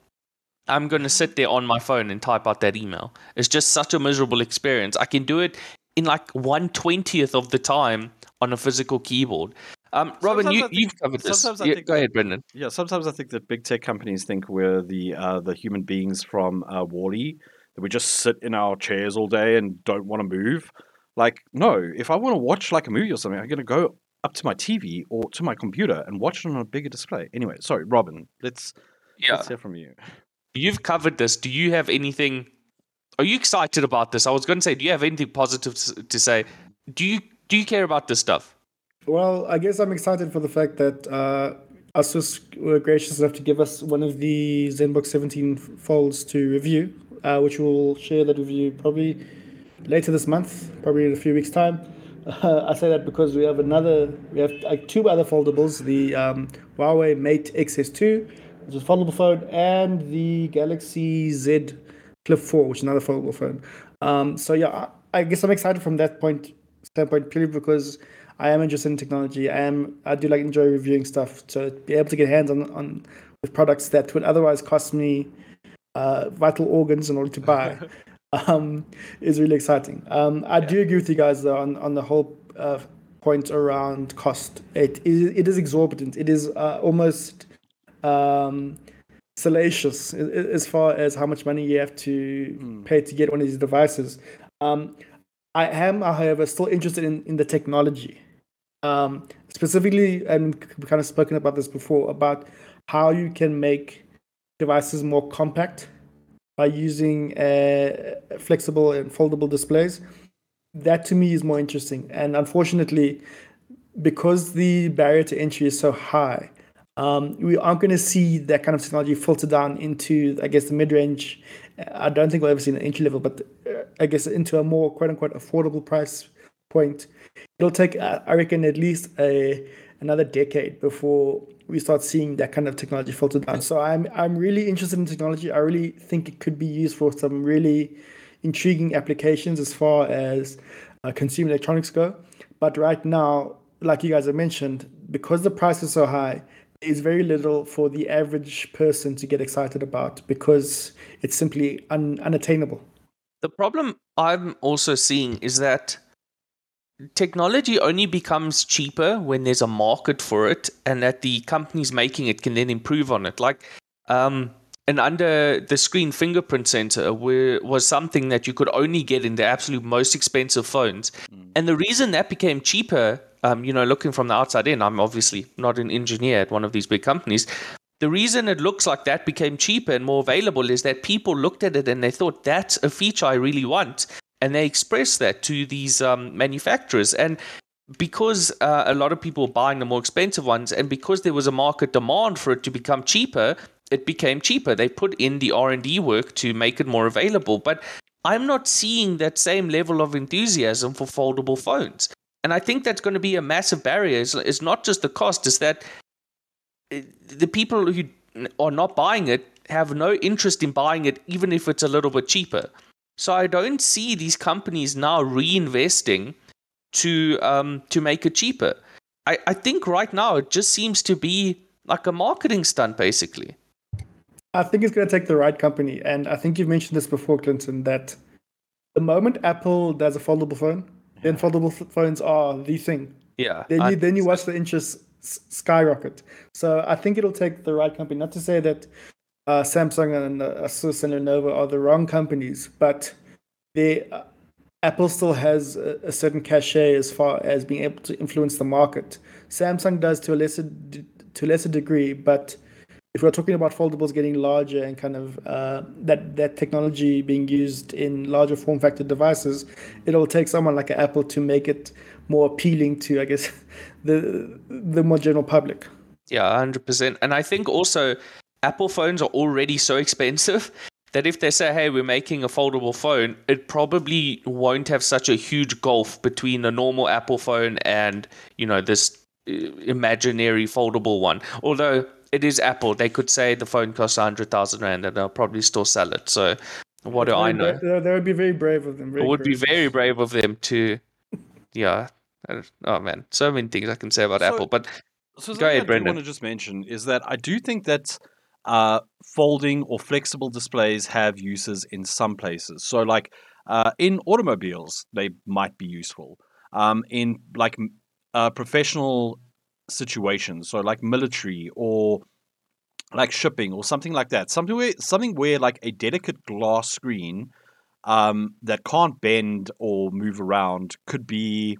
Speaker 1: I'm going to sit there on my phone and type out that email. It's just such a miserable experience. I can do it in like one twentieth of the time on a physical keyboard. Um, Robin,
Speaker 2: Sometimes
Speaker 1: you,
Speaker 2: think,
Speaker 1: you've covered this.
Speaker 2: sometimes I
Speaker 1: Yeah,
Speaker 2: think
Speaker 1: go
Speaker 2: that-
Speaker 1: ahead, Brendan.
Speaker 2: Yeah, sometimes I think that big tech companies think we're the uh, the human beings from uh, WALL-E that we just sit in our chairs all day and don't want to move. Like, no, if I want to watch like a movie or something, I'm gonna go up to my TV or to my computer and watch it on a bigger display. Anyway, sorry, Robin, let's
Speaker 1: Yeah,
Speaker 2: let's hear from you.
Speaker 1: you've covered this. Do you have anything? Are you excited about this? I was going to say, do you have anything positive to, say? Do you do you care about this stuff?
Speaker 3: Well, I guess I'm excited for the fact that uh, Asus were gracious enough to give us one of the ZenBook 17 folds to review, uh, which we'll share that review probably later this month, probably in a few weeks' time. Uh, I say that because we have another, we have like two other foldables: the um, Huawei Mate XS2, which is a foldable phone, and the Galaxy Z Flip 4, which is another foldable phone. Um, so yeah, I, I guess I'm excited from that point standpoint purely because I am interested in technology. I am I do like enjoy reviewing stuff. So be able to get hands on on with products that would otherwise cost me uh, vital organs in order to buy um, is really exciting. Um, I do agree with you guys though on on the whole uh, point around cost. It is it is exorbitant. It is uh, almost um, salacious as far as how much money you have to pay to get one of these devices. Um, I am, however, still interested in, in the technology. Um, specifically, and we've kind of spoken about this before, about how you can make devices more compact by using uh, flexible and foldable displays. That to me is more interesting. And unfortunately, because the barrier to entry is so high, um, we aren't going to see that kind of technology filter down into, I guess, the mid range. I don't think we'll ever see an entry level, but uh, I guess into a more quote unquote affordable price point. It'll take, uh, I reckon, at least a another decade before we start seeing that kind of technology filter down. So I'm I'm really interested in technology. I really think it could be used for some really intriguing applications as far as uh, consumer electronics go. But right now, like you guys have mentioned, because the price is so high, there's very little for the average person to get excited about because it's simply un- unattainable.
Speaker 1: The problem I'm also seeing is that technology only becomes cheaper when there's a market for it and that the companies making it can then improve on it. Like um, an under the screen fingerprint sensor were, was something that you could only get in the absolute most expensive phones. And the reason that became cheaper, um, you know, looking from the outside in, I'm obviously not an engineer at one of these big companies. The reason it looks like that became cheaper and more available is that people looked at it and they thought that's a feature I really want, and they expressed that to these um, manufacturers. And because uh, a lot of people were buying the more expensive ones, and because there was a market demand for it to become cheaper, it became cheaper. They put in the R and D work to make it more available, but I'm not seeing that same level of enthusiasm for foldable phones. And I think that's going to be a massive barrier. It's, it's not just the cost, it's that uh, the people who are not buying it have no interest in buying it, even if it's a little bit cheaper. So I don't see these companies now reinvesting to um, to make it cheaper. I, I think right now it just seems to be like a marketing stunt, basically.
Speaker 3: I think it's going to take the right company. And I think you've mentioned this before, Clinton, that the moment Apple does a foldable phone, then foldable phones are the thing.
Speaker 1: Yeah.
Speaker 3: then
Speaker 1: I-
Speaker 3: you then you watch the interest skyrocket. So I think it'll take the right company. Not to say that uh, Samsung and uh, Asus and Lenovo are the wrong companies, but they uh, Apple still has a, a certain cachet as far as being able to influence the market. Samsung does to a lesser d- to a lesser degree, but if we're talking about foldables getting larger and kind of uh, that that technology being used in larger form factor devices, it'll take someone like an Apple to make it more appealing to, I guess, the the more general public.
Speaker 1: Yeah, hundred percent. And I think also Apple phones are already so expensive that if they say, "Hey, we're making a foldable phone," it probably won't have such a huge gulf between a normal Apple phone and you know this uh, imaginary foldable one. Although it is Apple, they could say the phone costs a hundred thousand rand and they'll probably still sell it. So what do I know?
Speaker 3: That, that would be very brave of them. Very
Speaker 1: It would be very brave of them to, yeah. Oh man, so many things I can say about
Speaker 2: So-
Speaker 1: Apple, but
Speaker 2: So
Speaker 1: Go ahead,
Speaker 2: I do
Speaker 1: Brendan.
Speaker 2: want to just mention is that I do think that uh, folding or flexible displays have uses in some places. So, like uh, in automobiles, they might be useful. Um, in like uh, professional situations, so like military or like shipping or something like that. Something where something where like a delicate glass screen um, that can't bend or move around could be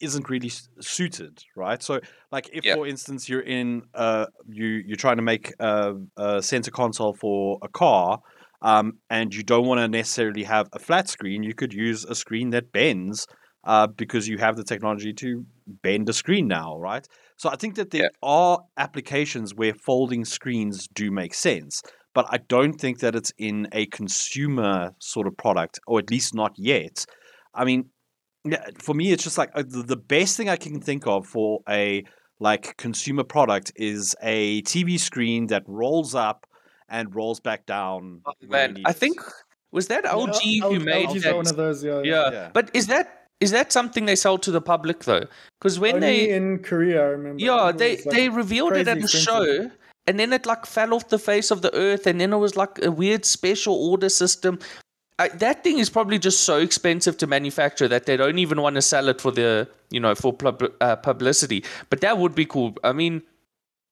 Speaker 2: isn't really suited, right? So, like if,
Speaker 1: Yeah.
Speaker 2: for instance, you're in uh, you you're trying to make a, a center console for a car, um, and you don't want to necessarily have a flat screen, you could use a screen that bends, uh, because you have the technology to bend a screen now, right? So I think that there
Speaker 1: Yeah.
Speaker 2: are applications where folding screens do make sense, but I don't think that it's in a consumer sort of product, or at least not yet. I mean, yeah, for me, it's just like uh, the, the best thing I can think of for a like consumer product is a TV screen that rolls up and rolls back down. when you
Speaker 1: man, I think was that
Speaker 3: Yeah,
Speaker 1: LG who
Speaker 3: L-
Speaker 1: made
Speaker 3: LG's
Speaker 1: that
Speaker 3: one of those. Yeah,
Speaker 1: Yeah.
Speaker 2: Yeah.
Speaker 1: but is that is that something they sell to the public though? Because when
Speaker 3: Only
Speaker 1: they
Speaker 3: in Korea, I remember.
Speaker 1: yeah they
Speaker 3: like,
Speaker 1: they revealed it at a show, and then it like fell off the face of the earth, and then it was like a weird special order system. I, that thing is probably just so expensive to manufacture that they don't even want to sell it for the you know for pub, uh, publicity. But that would be cool. I mean,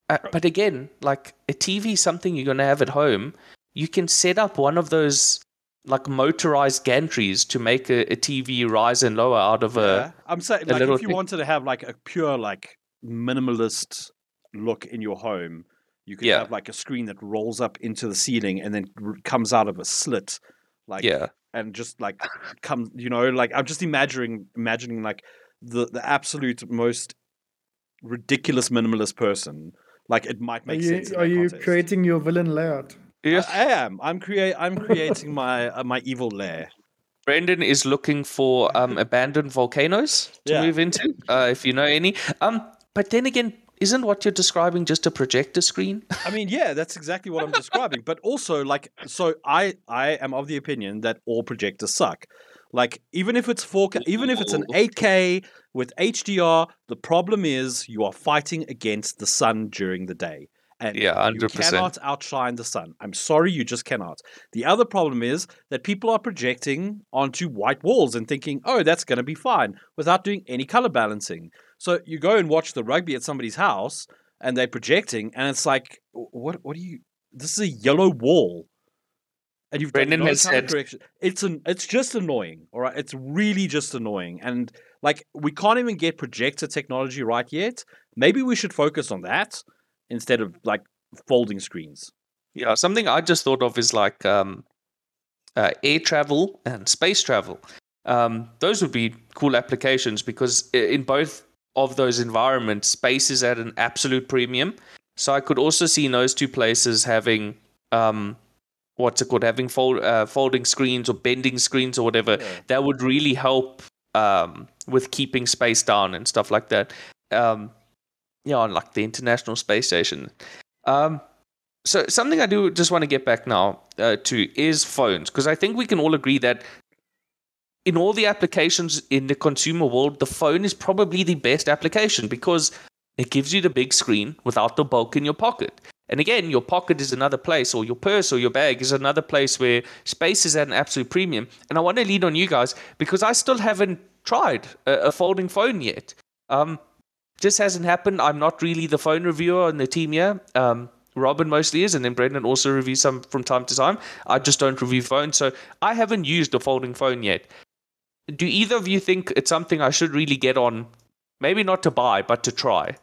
Speaker 1: uh, but again, like a TV, is something you're gonna have at home. You can set up one of those like motorized gantries to make a, a TV rise and lower out of
Speaker 2: Yeah.
Speaker 1: a
Speaker 2: I'm saying like
Speaker 1: little
Speaker 2: if you
Speaker 1: thing.
Speaker 2: wanted to have like a pure like minimalist look in your home, you could
Speaker 1: Yeah.
Speaker 2: have like a screen that rolls up into the ceiling and then r- comes out of a slit, like
Speaker 1: yeah.
Speaker 2: and just like comes you know like I'm just imagining imagining like the the absolute most ridiculous minimalist person. Like it might
Speaker 3: Are
Speaker 2: make
Speaker 3: you,
Speaker 2: sense. in
Speaker 3: are you
Speaker 2: context.
Speaker 3: creating your villain layout?
Speaker 1: Yeah.
Speaker 2: I, I am. I'm create. I'm creating my uh, my evil lair.
Speaker 1: Brendan is looking for um, abandoned volcanoes to
Speaker 2: Yeah.
Speaker 1: move into, uh, if you know any. Um, but then again, isn't what you're describing just a projector screen?
Speaker 2: I mean, yeah, that's exactly what I'm describing. But also, like, so I I am of the opinion that all projectors suck. Like, even if it's 4K, even if it's an 8K with HDR, the problem is you are fighting against the sun during the day. And
Speaker 1: Yeah,
Speaker 2: you
Speaker 1: 100%.
Speaker 2: you cannot outshine the sun. I'm sorry, you just cannot. The other problem is that people are projecting onto white walls and thinking, oh, that's going to be fine without doing any color balancing. So you go and watch the rugby at somebody's house and they're projecting, and it's like, what? What do you? This is a yellow wall, and you've
Speaker 1: Brendan
Speaker 2: done no
Speaker 1: has said-
Speaker 2: correction. It's an. It's just annoying. All right, it's really just annoying, and like we can't even get projector technology right yet. Maybe we should focus on that instead of like folding screens.
Speaker 1: Yeah, something I just thought of is like um, uh, air travel and space travel. Um, those would be cool applications because in both of those environments, space is at an absolute premium. So I could also see in those two places having um, what's it called, having fold, uh, folding screens or bending screens or whatever.
Speaker 2: Yeah.
Speaker 1: That would really help um, with keeping space down and stuff like that. Um, yeah, on like the International Space Station. Um, so something I do just want to get back now uh, to is phones because I think we can all agree that in all the applications in the consumer world, the phone is probably the best application because it gives you the big screen without the bulk in your pocket. And again, your pocket is another place, or your purse or your bag is another place where space is at an absolute premium. And I want to lead on you guys because I still haven't tried a, a folding phone yet. Um, just hasn't happened. I'm not really the phone reviewer on the team here. Um, Robin mostly is, and then Brendan also reviews some from time to time. I just don't review phones, so I haven't used a folding phone yet. Do either of you think it's something I should really get on? Maybe not to buy, but to try.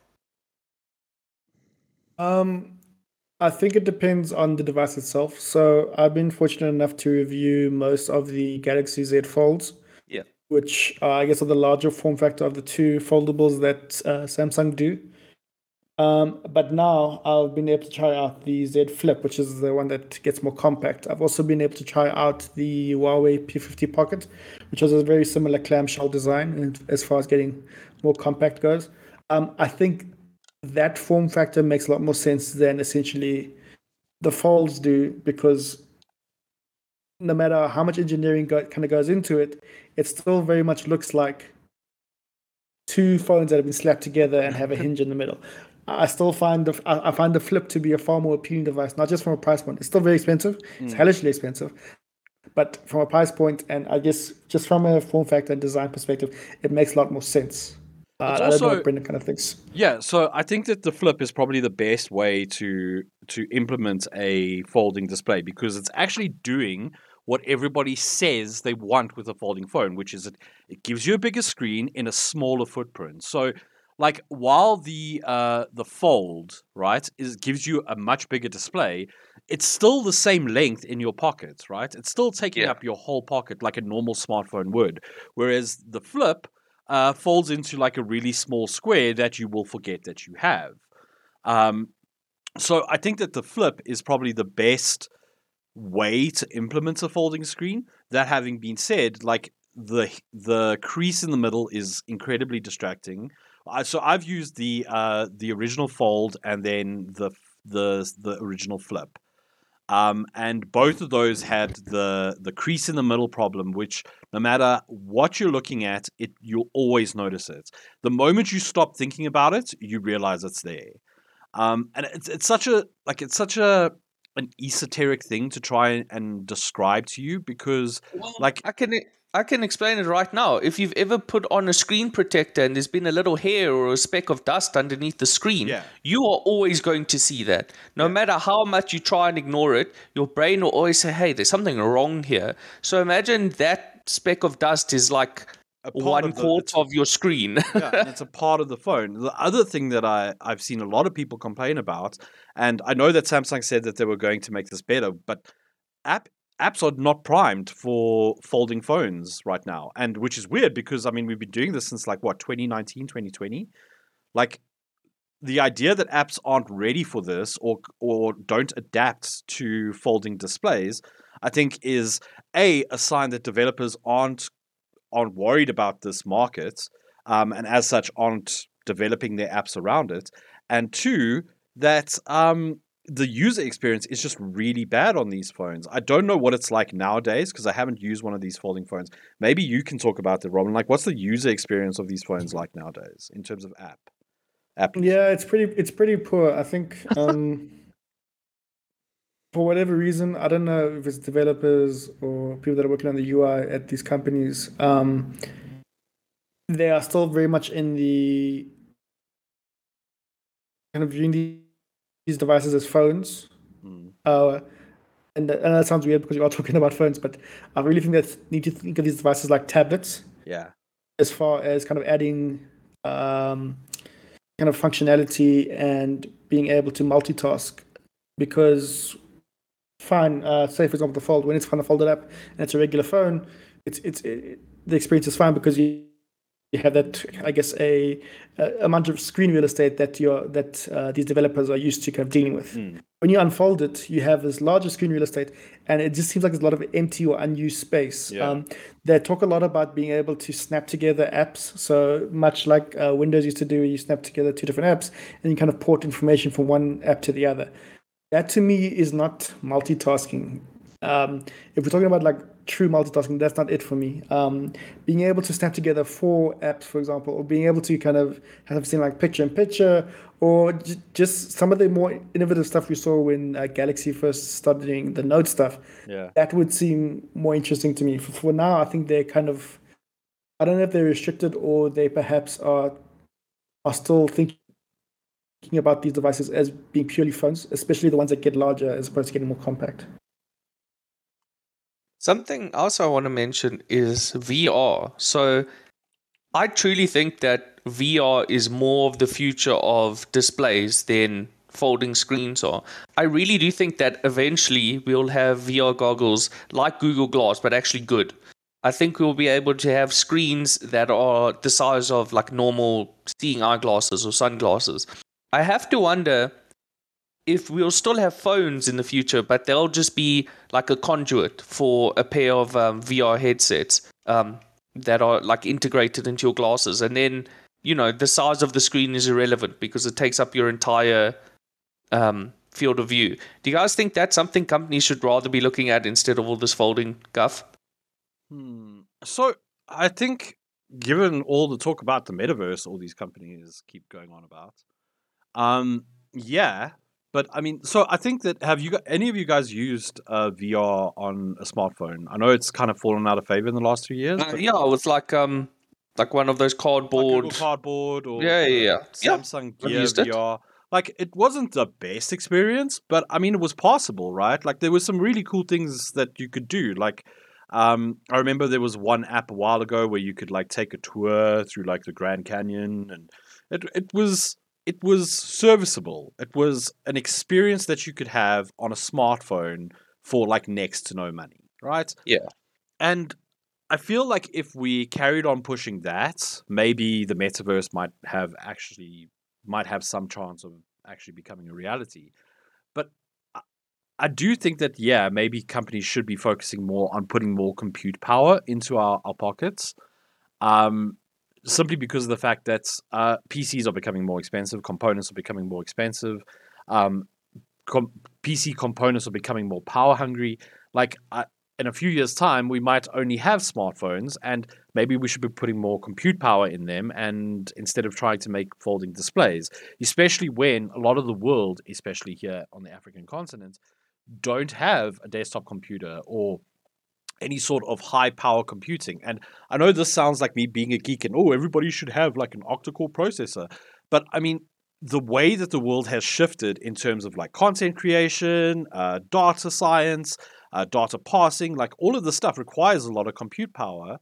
Speaker 3: Um, I think it depends on the device itself. So I've been fortunate enough to review most of the Galaxy Z Folds. Which uh, I guess are the larger form factor of the two foldables that uh, Samsung do. Um, but now I've been able to try out the Z Flip, which is the one that gets more compact. I've also been able to try out the Huawei P50 Pocket, which has a very similar clamshell design as far as getting more compact goes. Um, I think that form factor makes a lot more sense than essentially the folds do because no matter how much engineering go, kind of goes into it, it still very much looks like two phones that have been slapped together and have a hinge in the middle. I still find the I find the flip to be a far more appealing device, not just from a price point. It's still very expensive. It's mm. hellishly expensive. But from a price point and I guess just from a form factor and design perspective, it makes a lot more sense. Uh, also, I don't know what Brendan kind of thinks.
Speaker 2: Yeah, so I think that the flip is probably the best way to to implement a folding display because it's actually doing what everybody says they want with a folding phone, which is it, it gives you a bigger screen in a smaller footprint. So like while the uh the fold right is gives you a much bigger display it's still the same length in your pocket right it's still taking yeah. up your whole pocket like a normal smartphone would whereas the flip uh, folds into like a really small square that you will forget that you have. Um, so I think that the flip is probably the best way to implement a folding screen. That having been said, like the the crease in the middle is incredibly distracting. I, so I've used the uh, the original fold and then the the the original flip. Um, and both of those had the the crease in the middle problem, which no matter what you're looking at, it you'll always notice it. The moment you stop thinking about it, you realize it's there. Um, and it's it's such a like it's such a an esoteric thing to try and describe to you because well, like
Speaker 1: I can I can explain it right now. If you've ever put on a screen protector and there's been a little hair or a speck of dust underneath the screen, yeah. you are always going to see that. No yeah. matter how much you try and ignore it, your brain will always say, hey, there's something wrong here. So imagine that speck of dust is like one of quarter of your screen.
Speaker 2: yeah, it's a part of the phone. The other thing that I, I've seen a lot of people complain about, and I know that Samsung said that they were going to make this better, but app apps are not primed for folding phones right now and which is weird because i mean we've been doing this since like what 2019 2020 like the idea that apps aren't ready for this or or don't adapt to folding displays i think is a a sign that developers aren't aren't worried about this market um, and as such aren't developing their apps around it and two that um, the user experience is just really bad on these phones. I don't know what it's like nowadays because I haven't used one of these folding phones. Maybe you can talk about it, Robin. Like, what's the user experience of these phones like nowadays in terms of app?
Speaker 3: App. Yeah, it's pretty. It's pretty poor. I think. Um, for whatever reason, I don't know if it's developers or people that are working on the UI at these companies. Um, they are still very much in the kind of viewing these devices as phones. Mm. Uh, and, and that sounds weird because you are talking about phones, but I really think that need to think of these devices like tablets.
Speaker 2: Yeah.
Speaker 3: As far as kind of adding um, kind of functionality and being able to multitask, because fine, uh, say for example the fold when it's kind of folded up and it's a regular phone, it's it's it, the experience is fine because you you have that, I guess, a, a amount of screen real estate that you that uh, these developers are used to kind of dealing with. Mm. When you unfold it, you have this larger screen real estate, and it just seems like there's a lot of empty or unused space. Yeah. Um, they talk a lot about being able to snap together apps. So much like uh, Windows used to do, you snap together two different apps, and you kind of port information from one app to the other. That to me is not multitasking. Um, if we're talking about like true multitasking, that's not it for me. Um, being able to snap together four apps, for example, or being able to kind of have seen like picture in picture, or j- just some of the more innovative stuff we saw when uh, Galaxy first started doing the Note stuff.
Speaker 2: Yeah,
Speaker 3: that would seem more interesting to me. For, for now, I think they're kind of, I don't know if they're restricted or they perhaps are are still thinking about these devices as being purely phones, especially the ones that get larger as opposed to getting more compact.
Speaker 1: Something else I want to mention is VR. So I truly think that VR is more of the future of displays than folding screens are. I really do think that eventually we'll have VR goggles like Google Glass, but actually good. I think we'll be able to have screens that are the size of like normal seeing eyeglasses or sunglasses. I have to wonder if we'll still have phones in the future, but they'll just be like a conduit for a pair of um, VR headsets um, that are like integrated into your glasses. And then, you know, the size of the screen is irrelevant because it takes up your entire um, field of view. Do you guys think that's something companies should rather be looking at instead of all this folding guff?
Speaker 2: Hmm. So I think, given all the talk about the metaverse, all these companies keep going on about, um, yeah, but I mean, so I think that have you got any of you guys used uh, VR on a smartphone? I know it's kind of fallen out of favor in the last few years.
Speaker 1: Uh, yeah, was like um, like one of those cardboard.
Speaker 2: Google Cardboard or
Speaker 1: Yeah, yeah, yeah.
Speaker 2: uh,
Speaker 1: Yeah,
Speaker 2: Samsung
Speaker 1: I've
Speaker 2: Gear
Speaker 1: used it.
Speaker 2: VR. Like it wasn't the best experience, but I mean it was possible, right? Like there were some really cool things that you could do. Like um, I remember there was one app a while ago where you could like take a tour through like the Grand Canyon, and it it was it was serviceable. It was an experience that you could have on a smartphone for like next to no money, right?
Speaker 1: Yeah.
Speaker 2: And I feel like if we carried on pushing that, maybe the metaverse might have actually might have some chance of actually becoming a reality. But I- I do think that yeah, maybe companies should be focusing more on putting more compute power into our, our pockets. Um, simply because of the fact that uh, PCs are becoming more expensive, components are becoming more expensive, um, com- PC components are becoming more power hungry. Like I, in a few years' time, we might only have smartphones, and maybe we should be putting more compute power in them, and instead of trying to make folding displays, especially when a lot of the world, especially here on the African continent, don't have a desktop computer or any sort of high power computing. And I know this sounds like me being a geek and oh, everybody should have like an octa-core processor, but I mean, the way that the world has shifted in terms of like content creation, uh, data science, uh, data parsing, like all of this stuff requires a lot of compute power.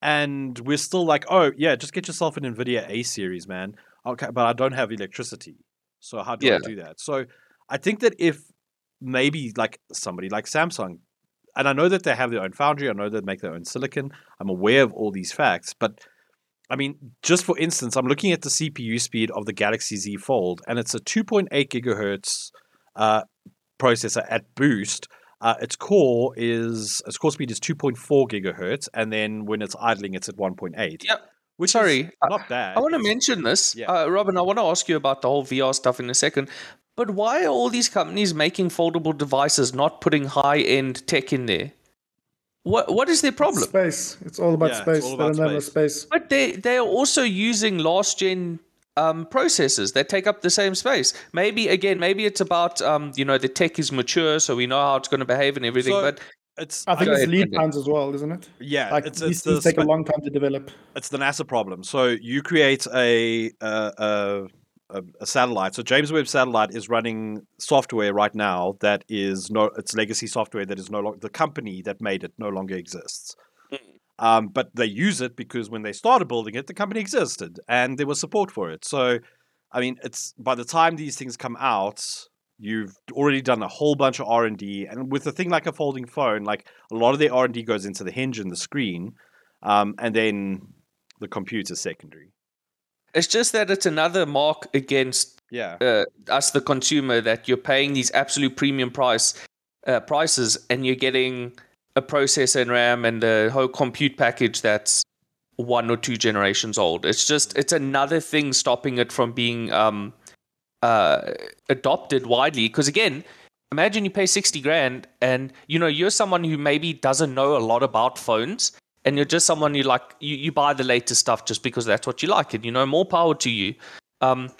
Speaker 2: And we're still like, oh, yeah, just get yourself an NVIDIA A series, man. Okay, but I don't have electricity. So how do
Speaker 1: Yeah.
Speaker 2: I do that? So I think that if maybe like somebody like Samsung, and I know that they have their own foundry, I know they make their own silicon, I'm aware of all these facts, but I mean, just for instance, I'm looking at the CPU speed of the Galaxy Z Fold, and it's a 2.8 gigahertz uh, processor at boost. Uh, its core is its core speed is 2.4 gigahertz, and then when it's idling, it's at 1.8.
Speaker 1: Yep.
Speaker 2: Which
Speaker 1: Sorry, I-
Speaker 2: not bad.
Speaker 1: I want to mention this,
Speaker 2: Yeah.
Speaker 1: uh, Robin. I want to ask you about the whole VR stuff in a second. But why are all these companies making foldable devices not putting high end tech in there? What What is their problem?
Speaker 3: Space. It's all about
Speaker 2: Yeah,
Speaker 3: space.
Speaker 2: all
Speaker 3: they
Speaker 2: about
Speaker 3: don't have enough space.
Speaker 1: But they they are also using last gen um, processors that take up the same space. Maybe again, maybe it's about um, you know the tech is mature, so we know how it's going to behave and everything.
Speaker 2: So,
Speaker 1: but
Speaker 2: it's
Speaker 3: I think it's
Speaker 1: ahead,
Speaker 3: lead
Speaker 1: Brendan.
Speaker 3: times as well, isn't it?
Speaker 2: yeah,
Speaker 3: Like
Speaker 2: it's,
Speaker 3: these
Speaker 2: it's the
Speaker 3: take a long time to develop.
Speaker 2: it's the NASA problem. So you create a a, a a a satellite. So James Webb satellite is running software right now that is no it's legacy software that is no longer the company that made it no longer exists. Um, but they use it because when they started building it, the company existed and there was support for it. So, I mean, it's by the time these things come out, you've already done a whole bunch of R and D. And with a thing like a folding phone, like a lot of the R and D goes into the hinge and the screen, um, and then the computer secondary.
Speaker 1: It's just that it's another mark against
Speaker 2: Yeah,
Speaker 1: uh, us, the consumer, that you're paying these absolute premium price uh, prices, and you're getting a processor and RAM and a whole compute package that's one or two generations old. It's just it's another thing stopping it from being um, uh, adopted widely. Because again, imagine you pay sixty grand, and you know you're someone who maybe doesn't know a lot about phones. And you're just someone you like. You, you buy the latest stuff just because that's what you like, and you know more power to you. Um,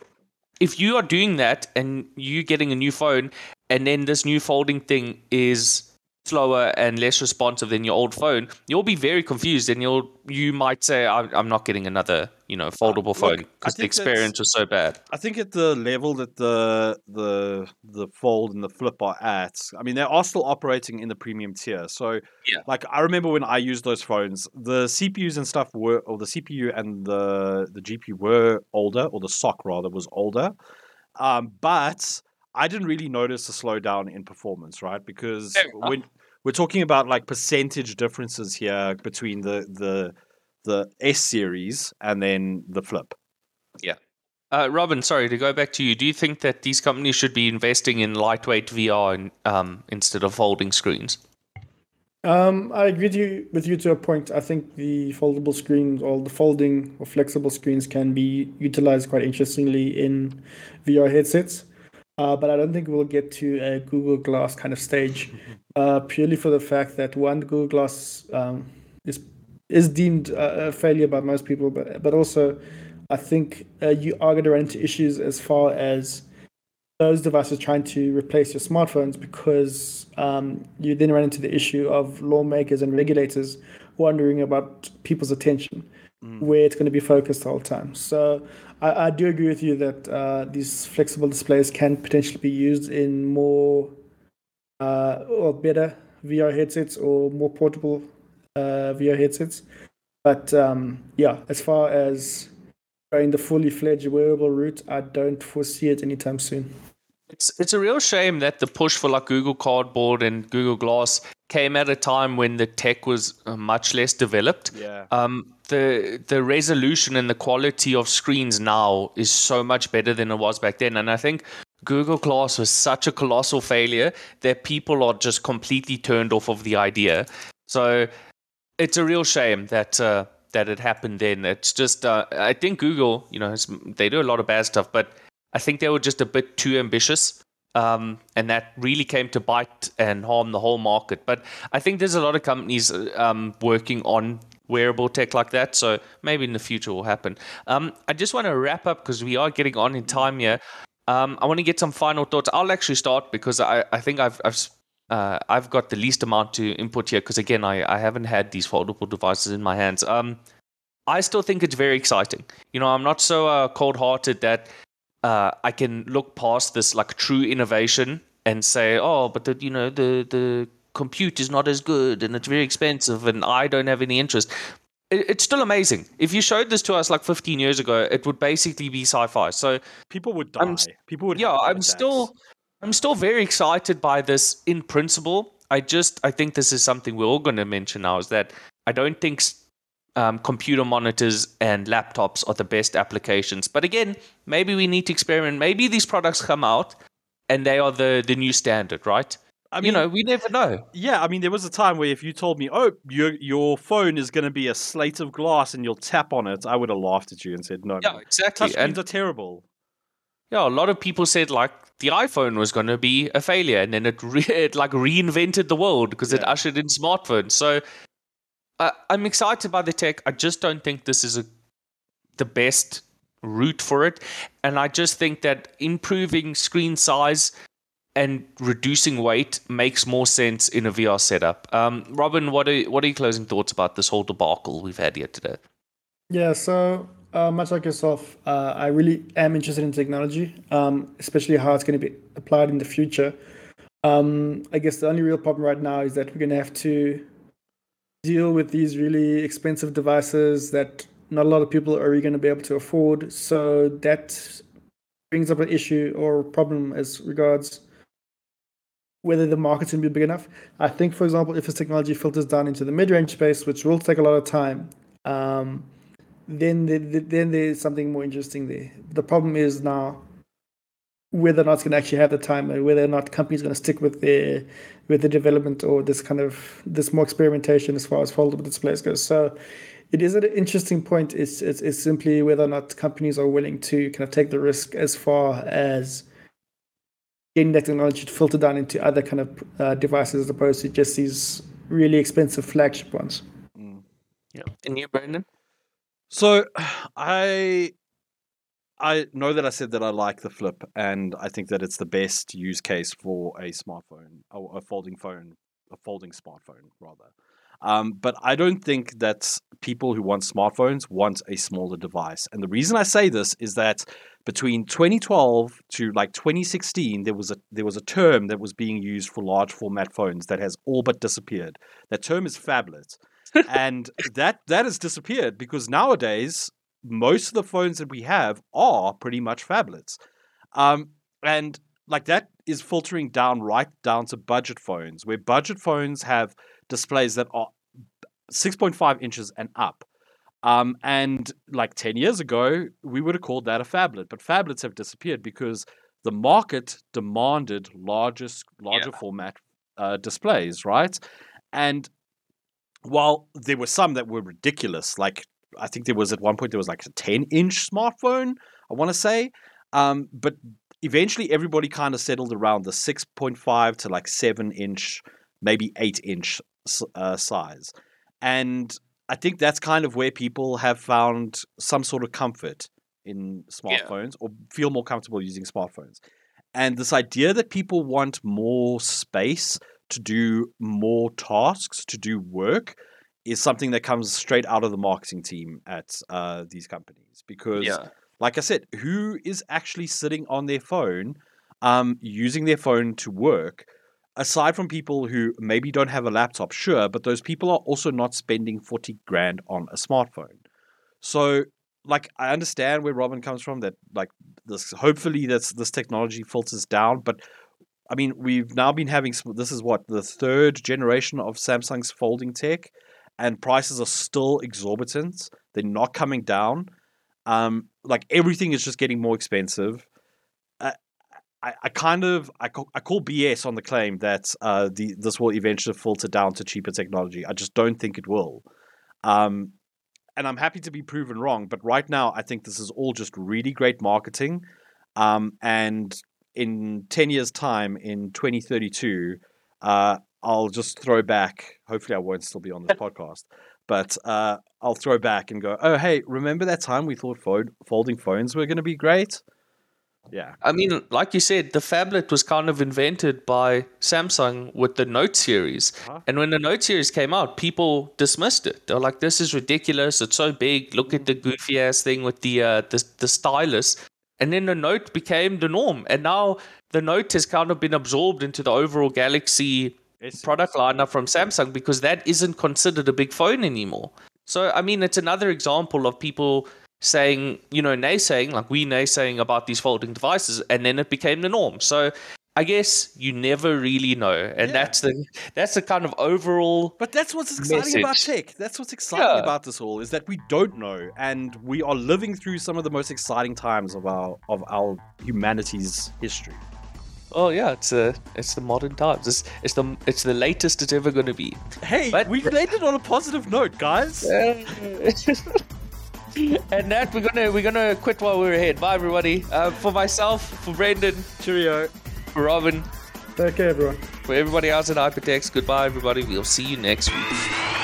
Speaker 1: if you are doing that and you're getting a new phone and then this new folding thing is slower and less responsive than your old phone, you'll be very confused, and you'll you might say, "I'm, I'm not getting another you know foldable
Speaker 2: look,
Speaker 1: phone because the experience was so bad."
Speaker 2: I think at the level that the the the fold and the flip are at, I mean they are still operating in the premium tier. So
Speaker 1: Yeah.
Speaker 2: like I remember when I used those phones, the CPUs and stuff were or the CPU and the the GPU were older, or the SOC rather was older. Um, but I didn't really notice a slowdown in performance, right? Because
Speaker 1: Fair
Speaker 2: when we're talking about like percentage differences here between the the the S series and then the flip. Yeah.
Speaker 1: Uh, Robin, sorry to go back to you. Do you think that these companies should be investing in lightweight VR in, um, instead of folding screens?
Speaker 3: Um, I agree with you, with you to a point. I think the foldable screens or the folding or flexible screens can be utilized quite interestingly in VR headsets. Uh, but I don't think we'll get to a Google Glass kind of stage, uh, purely for the fact that one, Google Glass um, is is deemed a, failure by most people, but but also I think uh, you are going to run into issues as far as those devices trying to replace your smartphones because um, you then run into the issue of lawmakers and regulators wondering about people's attention, where it's going to be focused all the whole time. So I, I do agree with you that uh, these flexible displays can potentially be used in more uh, or better VR headsets or more portable uh, VR headsets. But um, yeah, as far as going the fully fledged wearable route, I don't foresee it anytime soon.
Speaker 1: It's it's a real shame that the push for like Google Cardboard and Google Glass came at a time when the tech was uh, much less developed.
Speaker 2: Yeah.
Speaker 1: Um, the the resolution and the quality of screens now is so much better than it was back then, and I think Google Glass was such a colossal failure that people are just completely turned off of the idea. So it's a real shame that uh, that it happened then. It's just uh, I think Google, you know, they do a lot of bad stuff, but I think they were just a bit too ambitious. Um, and that really came to bite and harm the whole market. But I think there's a lot of companies um, working on wearable tech like that. So maybe in the future will happen. Um, I just want to wrap up because we are getting on in time here. Um, I want to get some final thoughts. I'll actually start because I, I think I've I've uh, I've got the least amount to input here because again I, I haven't had these foldable devices in my hands. Um, I still think it's very exciting. You know, I'm not so uh, cold-hearted that uh, I can look past this like true innovation and say, oh, but the you know the the compute is not as good and it's very expensive and I don't have any interest. It, it's still amazing. If you showed this to us like 15 years ago, it would basically be sci-fi. So
Speaker 2: People would die.
Speaker 1: I'm
Speaker 2: People would.
Speaker 1: yeah, I'm
Speaker 2: attacks.
Speaker 1: still I'm still very excited by this in principle. I just I think this is something we're all going to mention now is that I don't think um, computer monitors and laptops are the best applications. But again, maybe we need to experiment. Maybe these products come out and they are the the new standard, right?
Speaker 2: I mean,
Speaker 1: you know, we never know.
Speaker 2: Yeah, I mean, there was a time where if you told me, "Oh, your your phone is going to be a slate of glass and you'll tap on it," I would have laughed at you and said, "No,
Speaker 1: Yeah,
Speaker 2: no.
Speaker 1: exactly.
Speaker 2: touchscreens
Speaker 1: And
Speaker 2: are terrible."
Speaker 1: yeah, a lot of people said like the iPhone was going to be a failure, and then it, re- it like reinvented the world because it ushered in smartphones. So uh, I'm excited by the tech. I just don't think this is a the best route for it, and I just think that improving screen size and reducing weight makes more sense in a VR setup. Um, Robin, what are what are your closing thoughts about this whole debacle we've had here today?
Speaker 3: Yeah, so uh, much like yourself, uh, I really am interested in technology, um, especially how it's going to be applied in the future. Um, I guess the only real problem right now is that we're going to have to deal with these really expensive devices that not a lot of people are going to be able to afford. So that brings up an issue or problem as regards whether the market's going to be big enough. I think, for example, if this technology filters down into the mid-range space, which will take a lot of time, um, then the, the, then there's something more interesting there. The problem is now whether or not it's going to actually have the time, and whether or not companies are going to stick with their with the development or this kind of this more experimentation as far as foldable displays goes. So it is an interesting point. It's, it's it's simply whether or not companies are willing to kind of take the risk as far as getting that technology to filter down into other kind of uh, devices as opposed to just these really expensive flagship ones.
Speaker 1: Yeah, and you, Brendan?
Speaker 2: So I I know that I said that I like the flip and I think that it's the best use case for a smartphone or a folding phone a folding smartphone rather. Um, but I don't think that people who want smartphones want a smaller device. And the reason I say this is that between 2012 to like 2016, there was a there was a term that was being used for large format phones that has all but disappeared. That term is phablet, and that that has disappeared because nowadays most of the phones that we have are pretty much phablets. Um, and like that is filtering down right down to budget phones, where budget phones have displays that are 6.5 inches and up. Um, and like 10 years ago, we would have called that a phablet, but phablets have disappeared because the market demanded larger, larger yeah. format uh, displays, right? And while there were some that were ridiculous, like I think there was at one point there was like a 10 inch smartphone, I want to say. Um, but eventually everybody kind of settled around the 6.5 to like 7 inch, maybe 8 inch uh, size. And I think that's kind of where people have found some sort of comfort in smartphones yeah. or feel more comfortable using smartphones. And this idea that people want more space to do more tasks, to do work, is something that comes straight out of the marketing team at uh, these companies. Because, yeah. like I said, who is actually sitting on their phone, um, using their phone to work? Aside from people who maybe don't have a laptop, sure, but those people are also not spending 40 grand on a smartphone. So, like, I understand where Robin comes from that, like, this hopefully that's this technology filters down, but I mean, we've now been having this is what the third generation of Samsung's folding tech, and prices are still exorbitant. They're not coming down. Um, like everything is just getting more expensive. I, I, I kind of I call, I call BS on the claim that uh, the this will eventually filter down to cheaper technology. I just don't think it will. Um, and I'm happy to be proven wrong. But right now, I think this is all just really great marketing. Um, and in 10 years' time, in 2032, uh, I'll just throw back. Hopefully, I won't still be on this podcast, but uh, I'll throw back and go, "Oh, hey, remember that time we thought fold- folding phones were going to be great?" Yeah.
Speaker 1: I mean, like you said, the phablet was kind of invented by Samsung with the Note series. Uh-huh. And when the Note series came out, people dismissed it. They're like, this is ridiculous. It's so big. Look at the goofy ass thing with the, uh, the, the stylus. And then the Note became the norm. And now the Note has kind of been absorbed into the overall Galaxy it's, product lineup from Samsung because that isn't considered a big phone anymore. So, I mean, it's another example of people saying, you know, naysaying, like we naysaying about these folding devices, and then it became the norm. So, I guess you never really know, and yeah. that's the that's the kind of overall.
Speaker 2: But that's what's exciting message. about tech. That's what's exciting yeah. about this all is that we don't know, and we are living through some of the most exciting times of our of our humanity's history.
Speaker 1: Oh yeah, it's a uh, it's the modern times. It's it's the it's the latest it's ever going to be.
Speaker 2: Hey, but, we landed on a positive note, guys. and
Speaker 1: that we're gonna we're gonna quit while we're ahead. Bye everybody. Uh, for myself, for Brendan,
Speaker 2: cheerio.
Speaker 1: For Robin.
Speaker 3: Take care, everyone.
Speaker 1: For everybody else at Hypertext, goodbye everybody. We'll see you next week.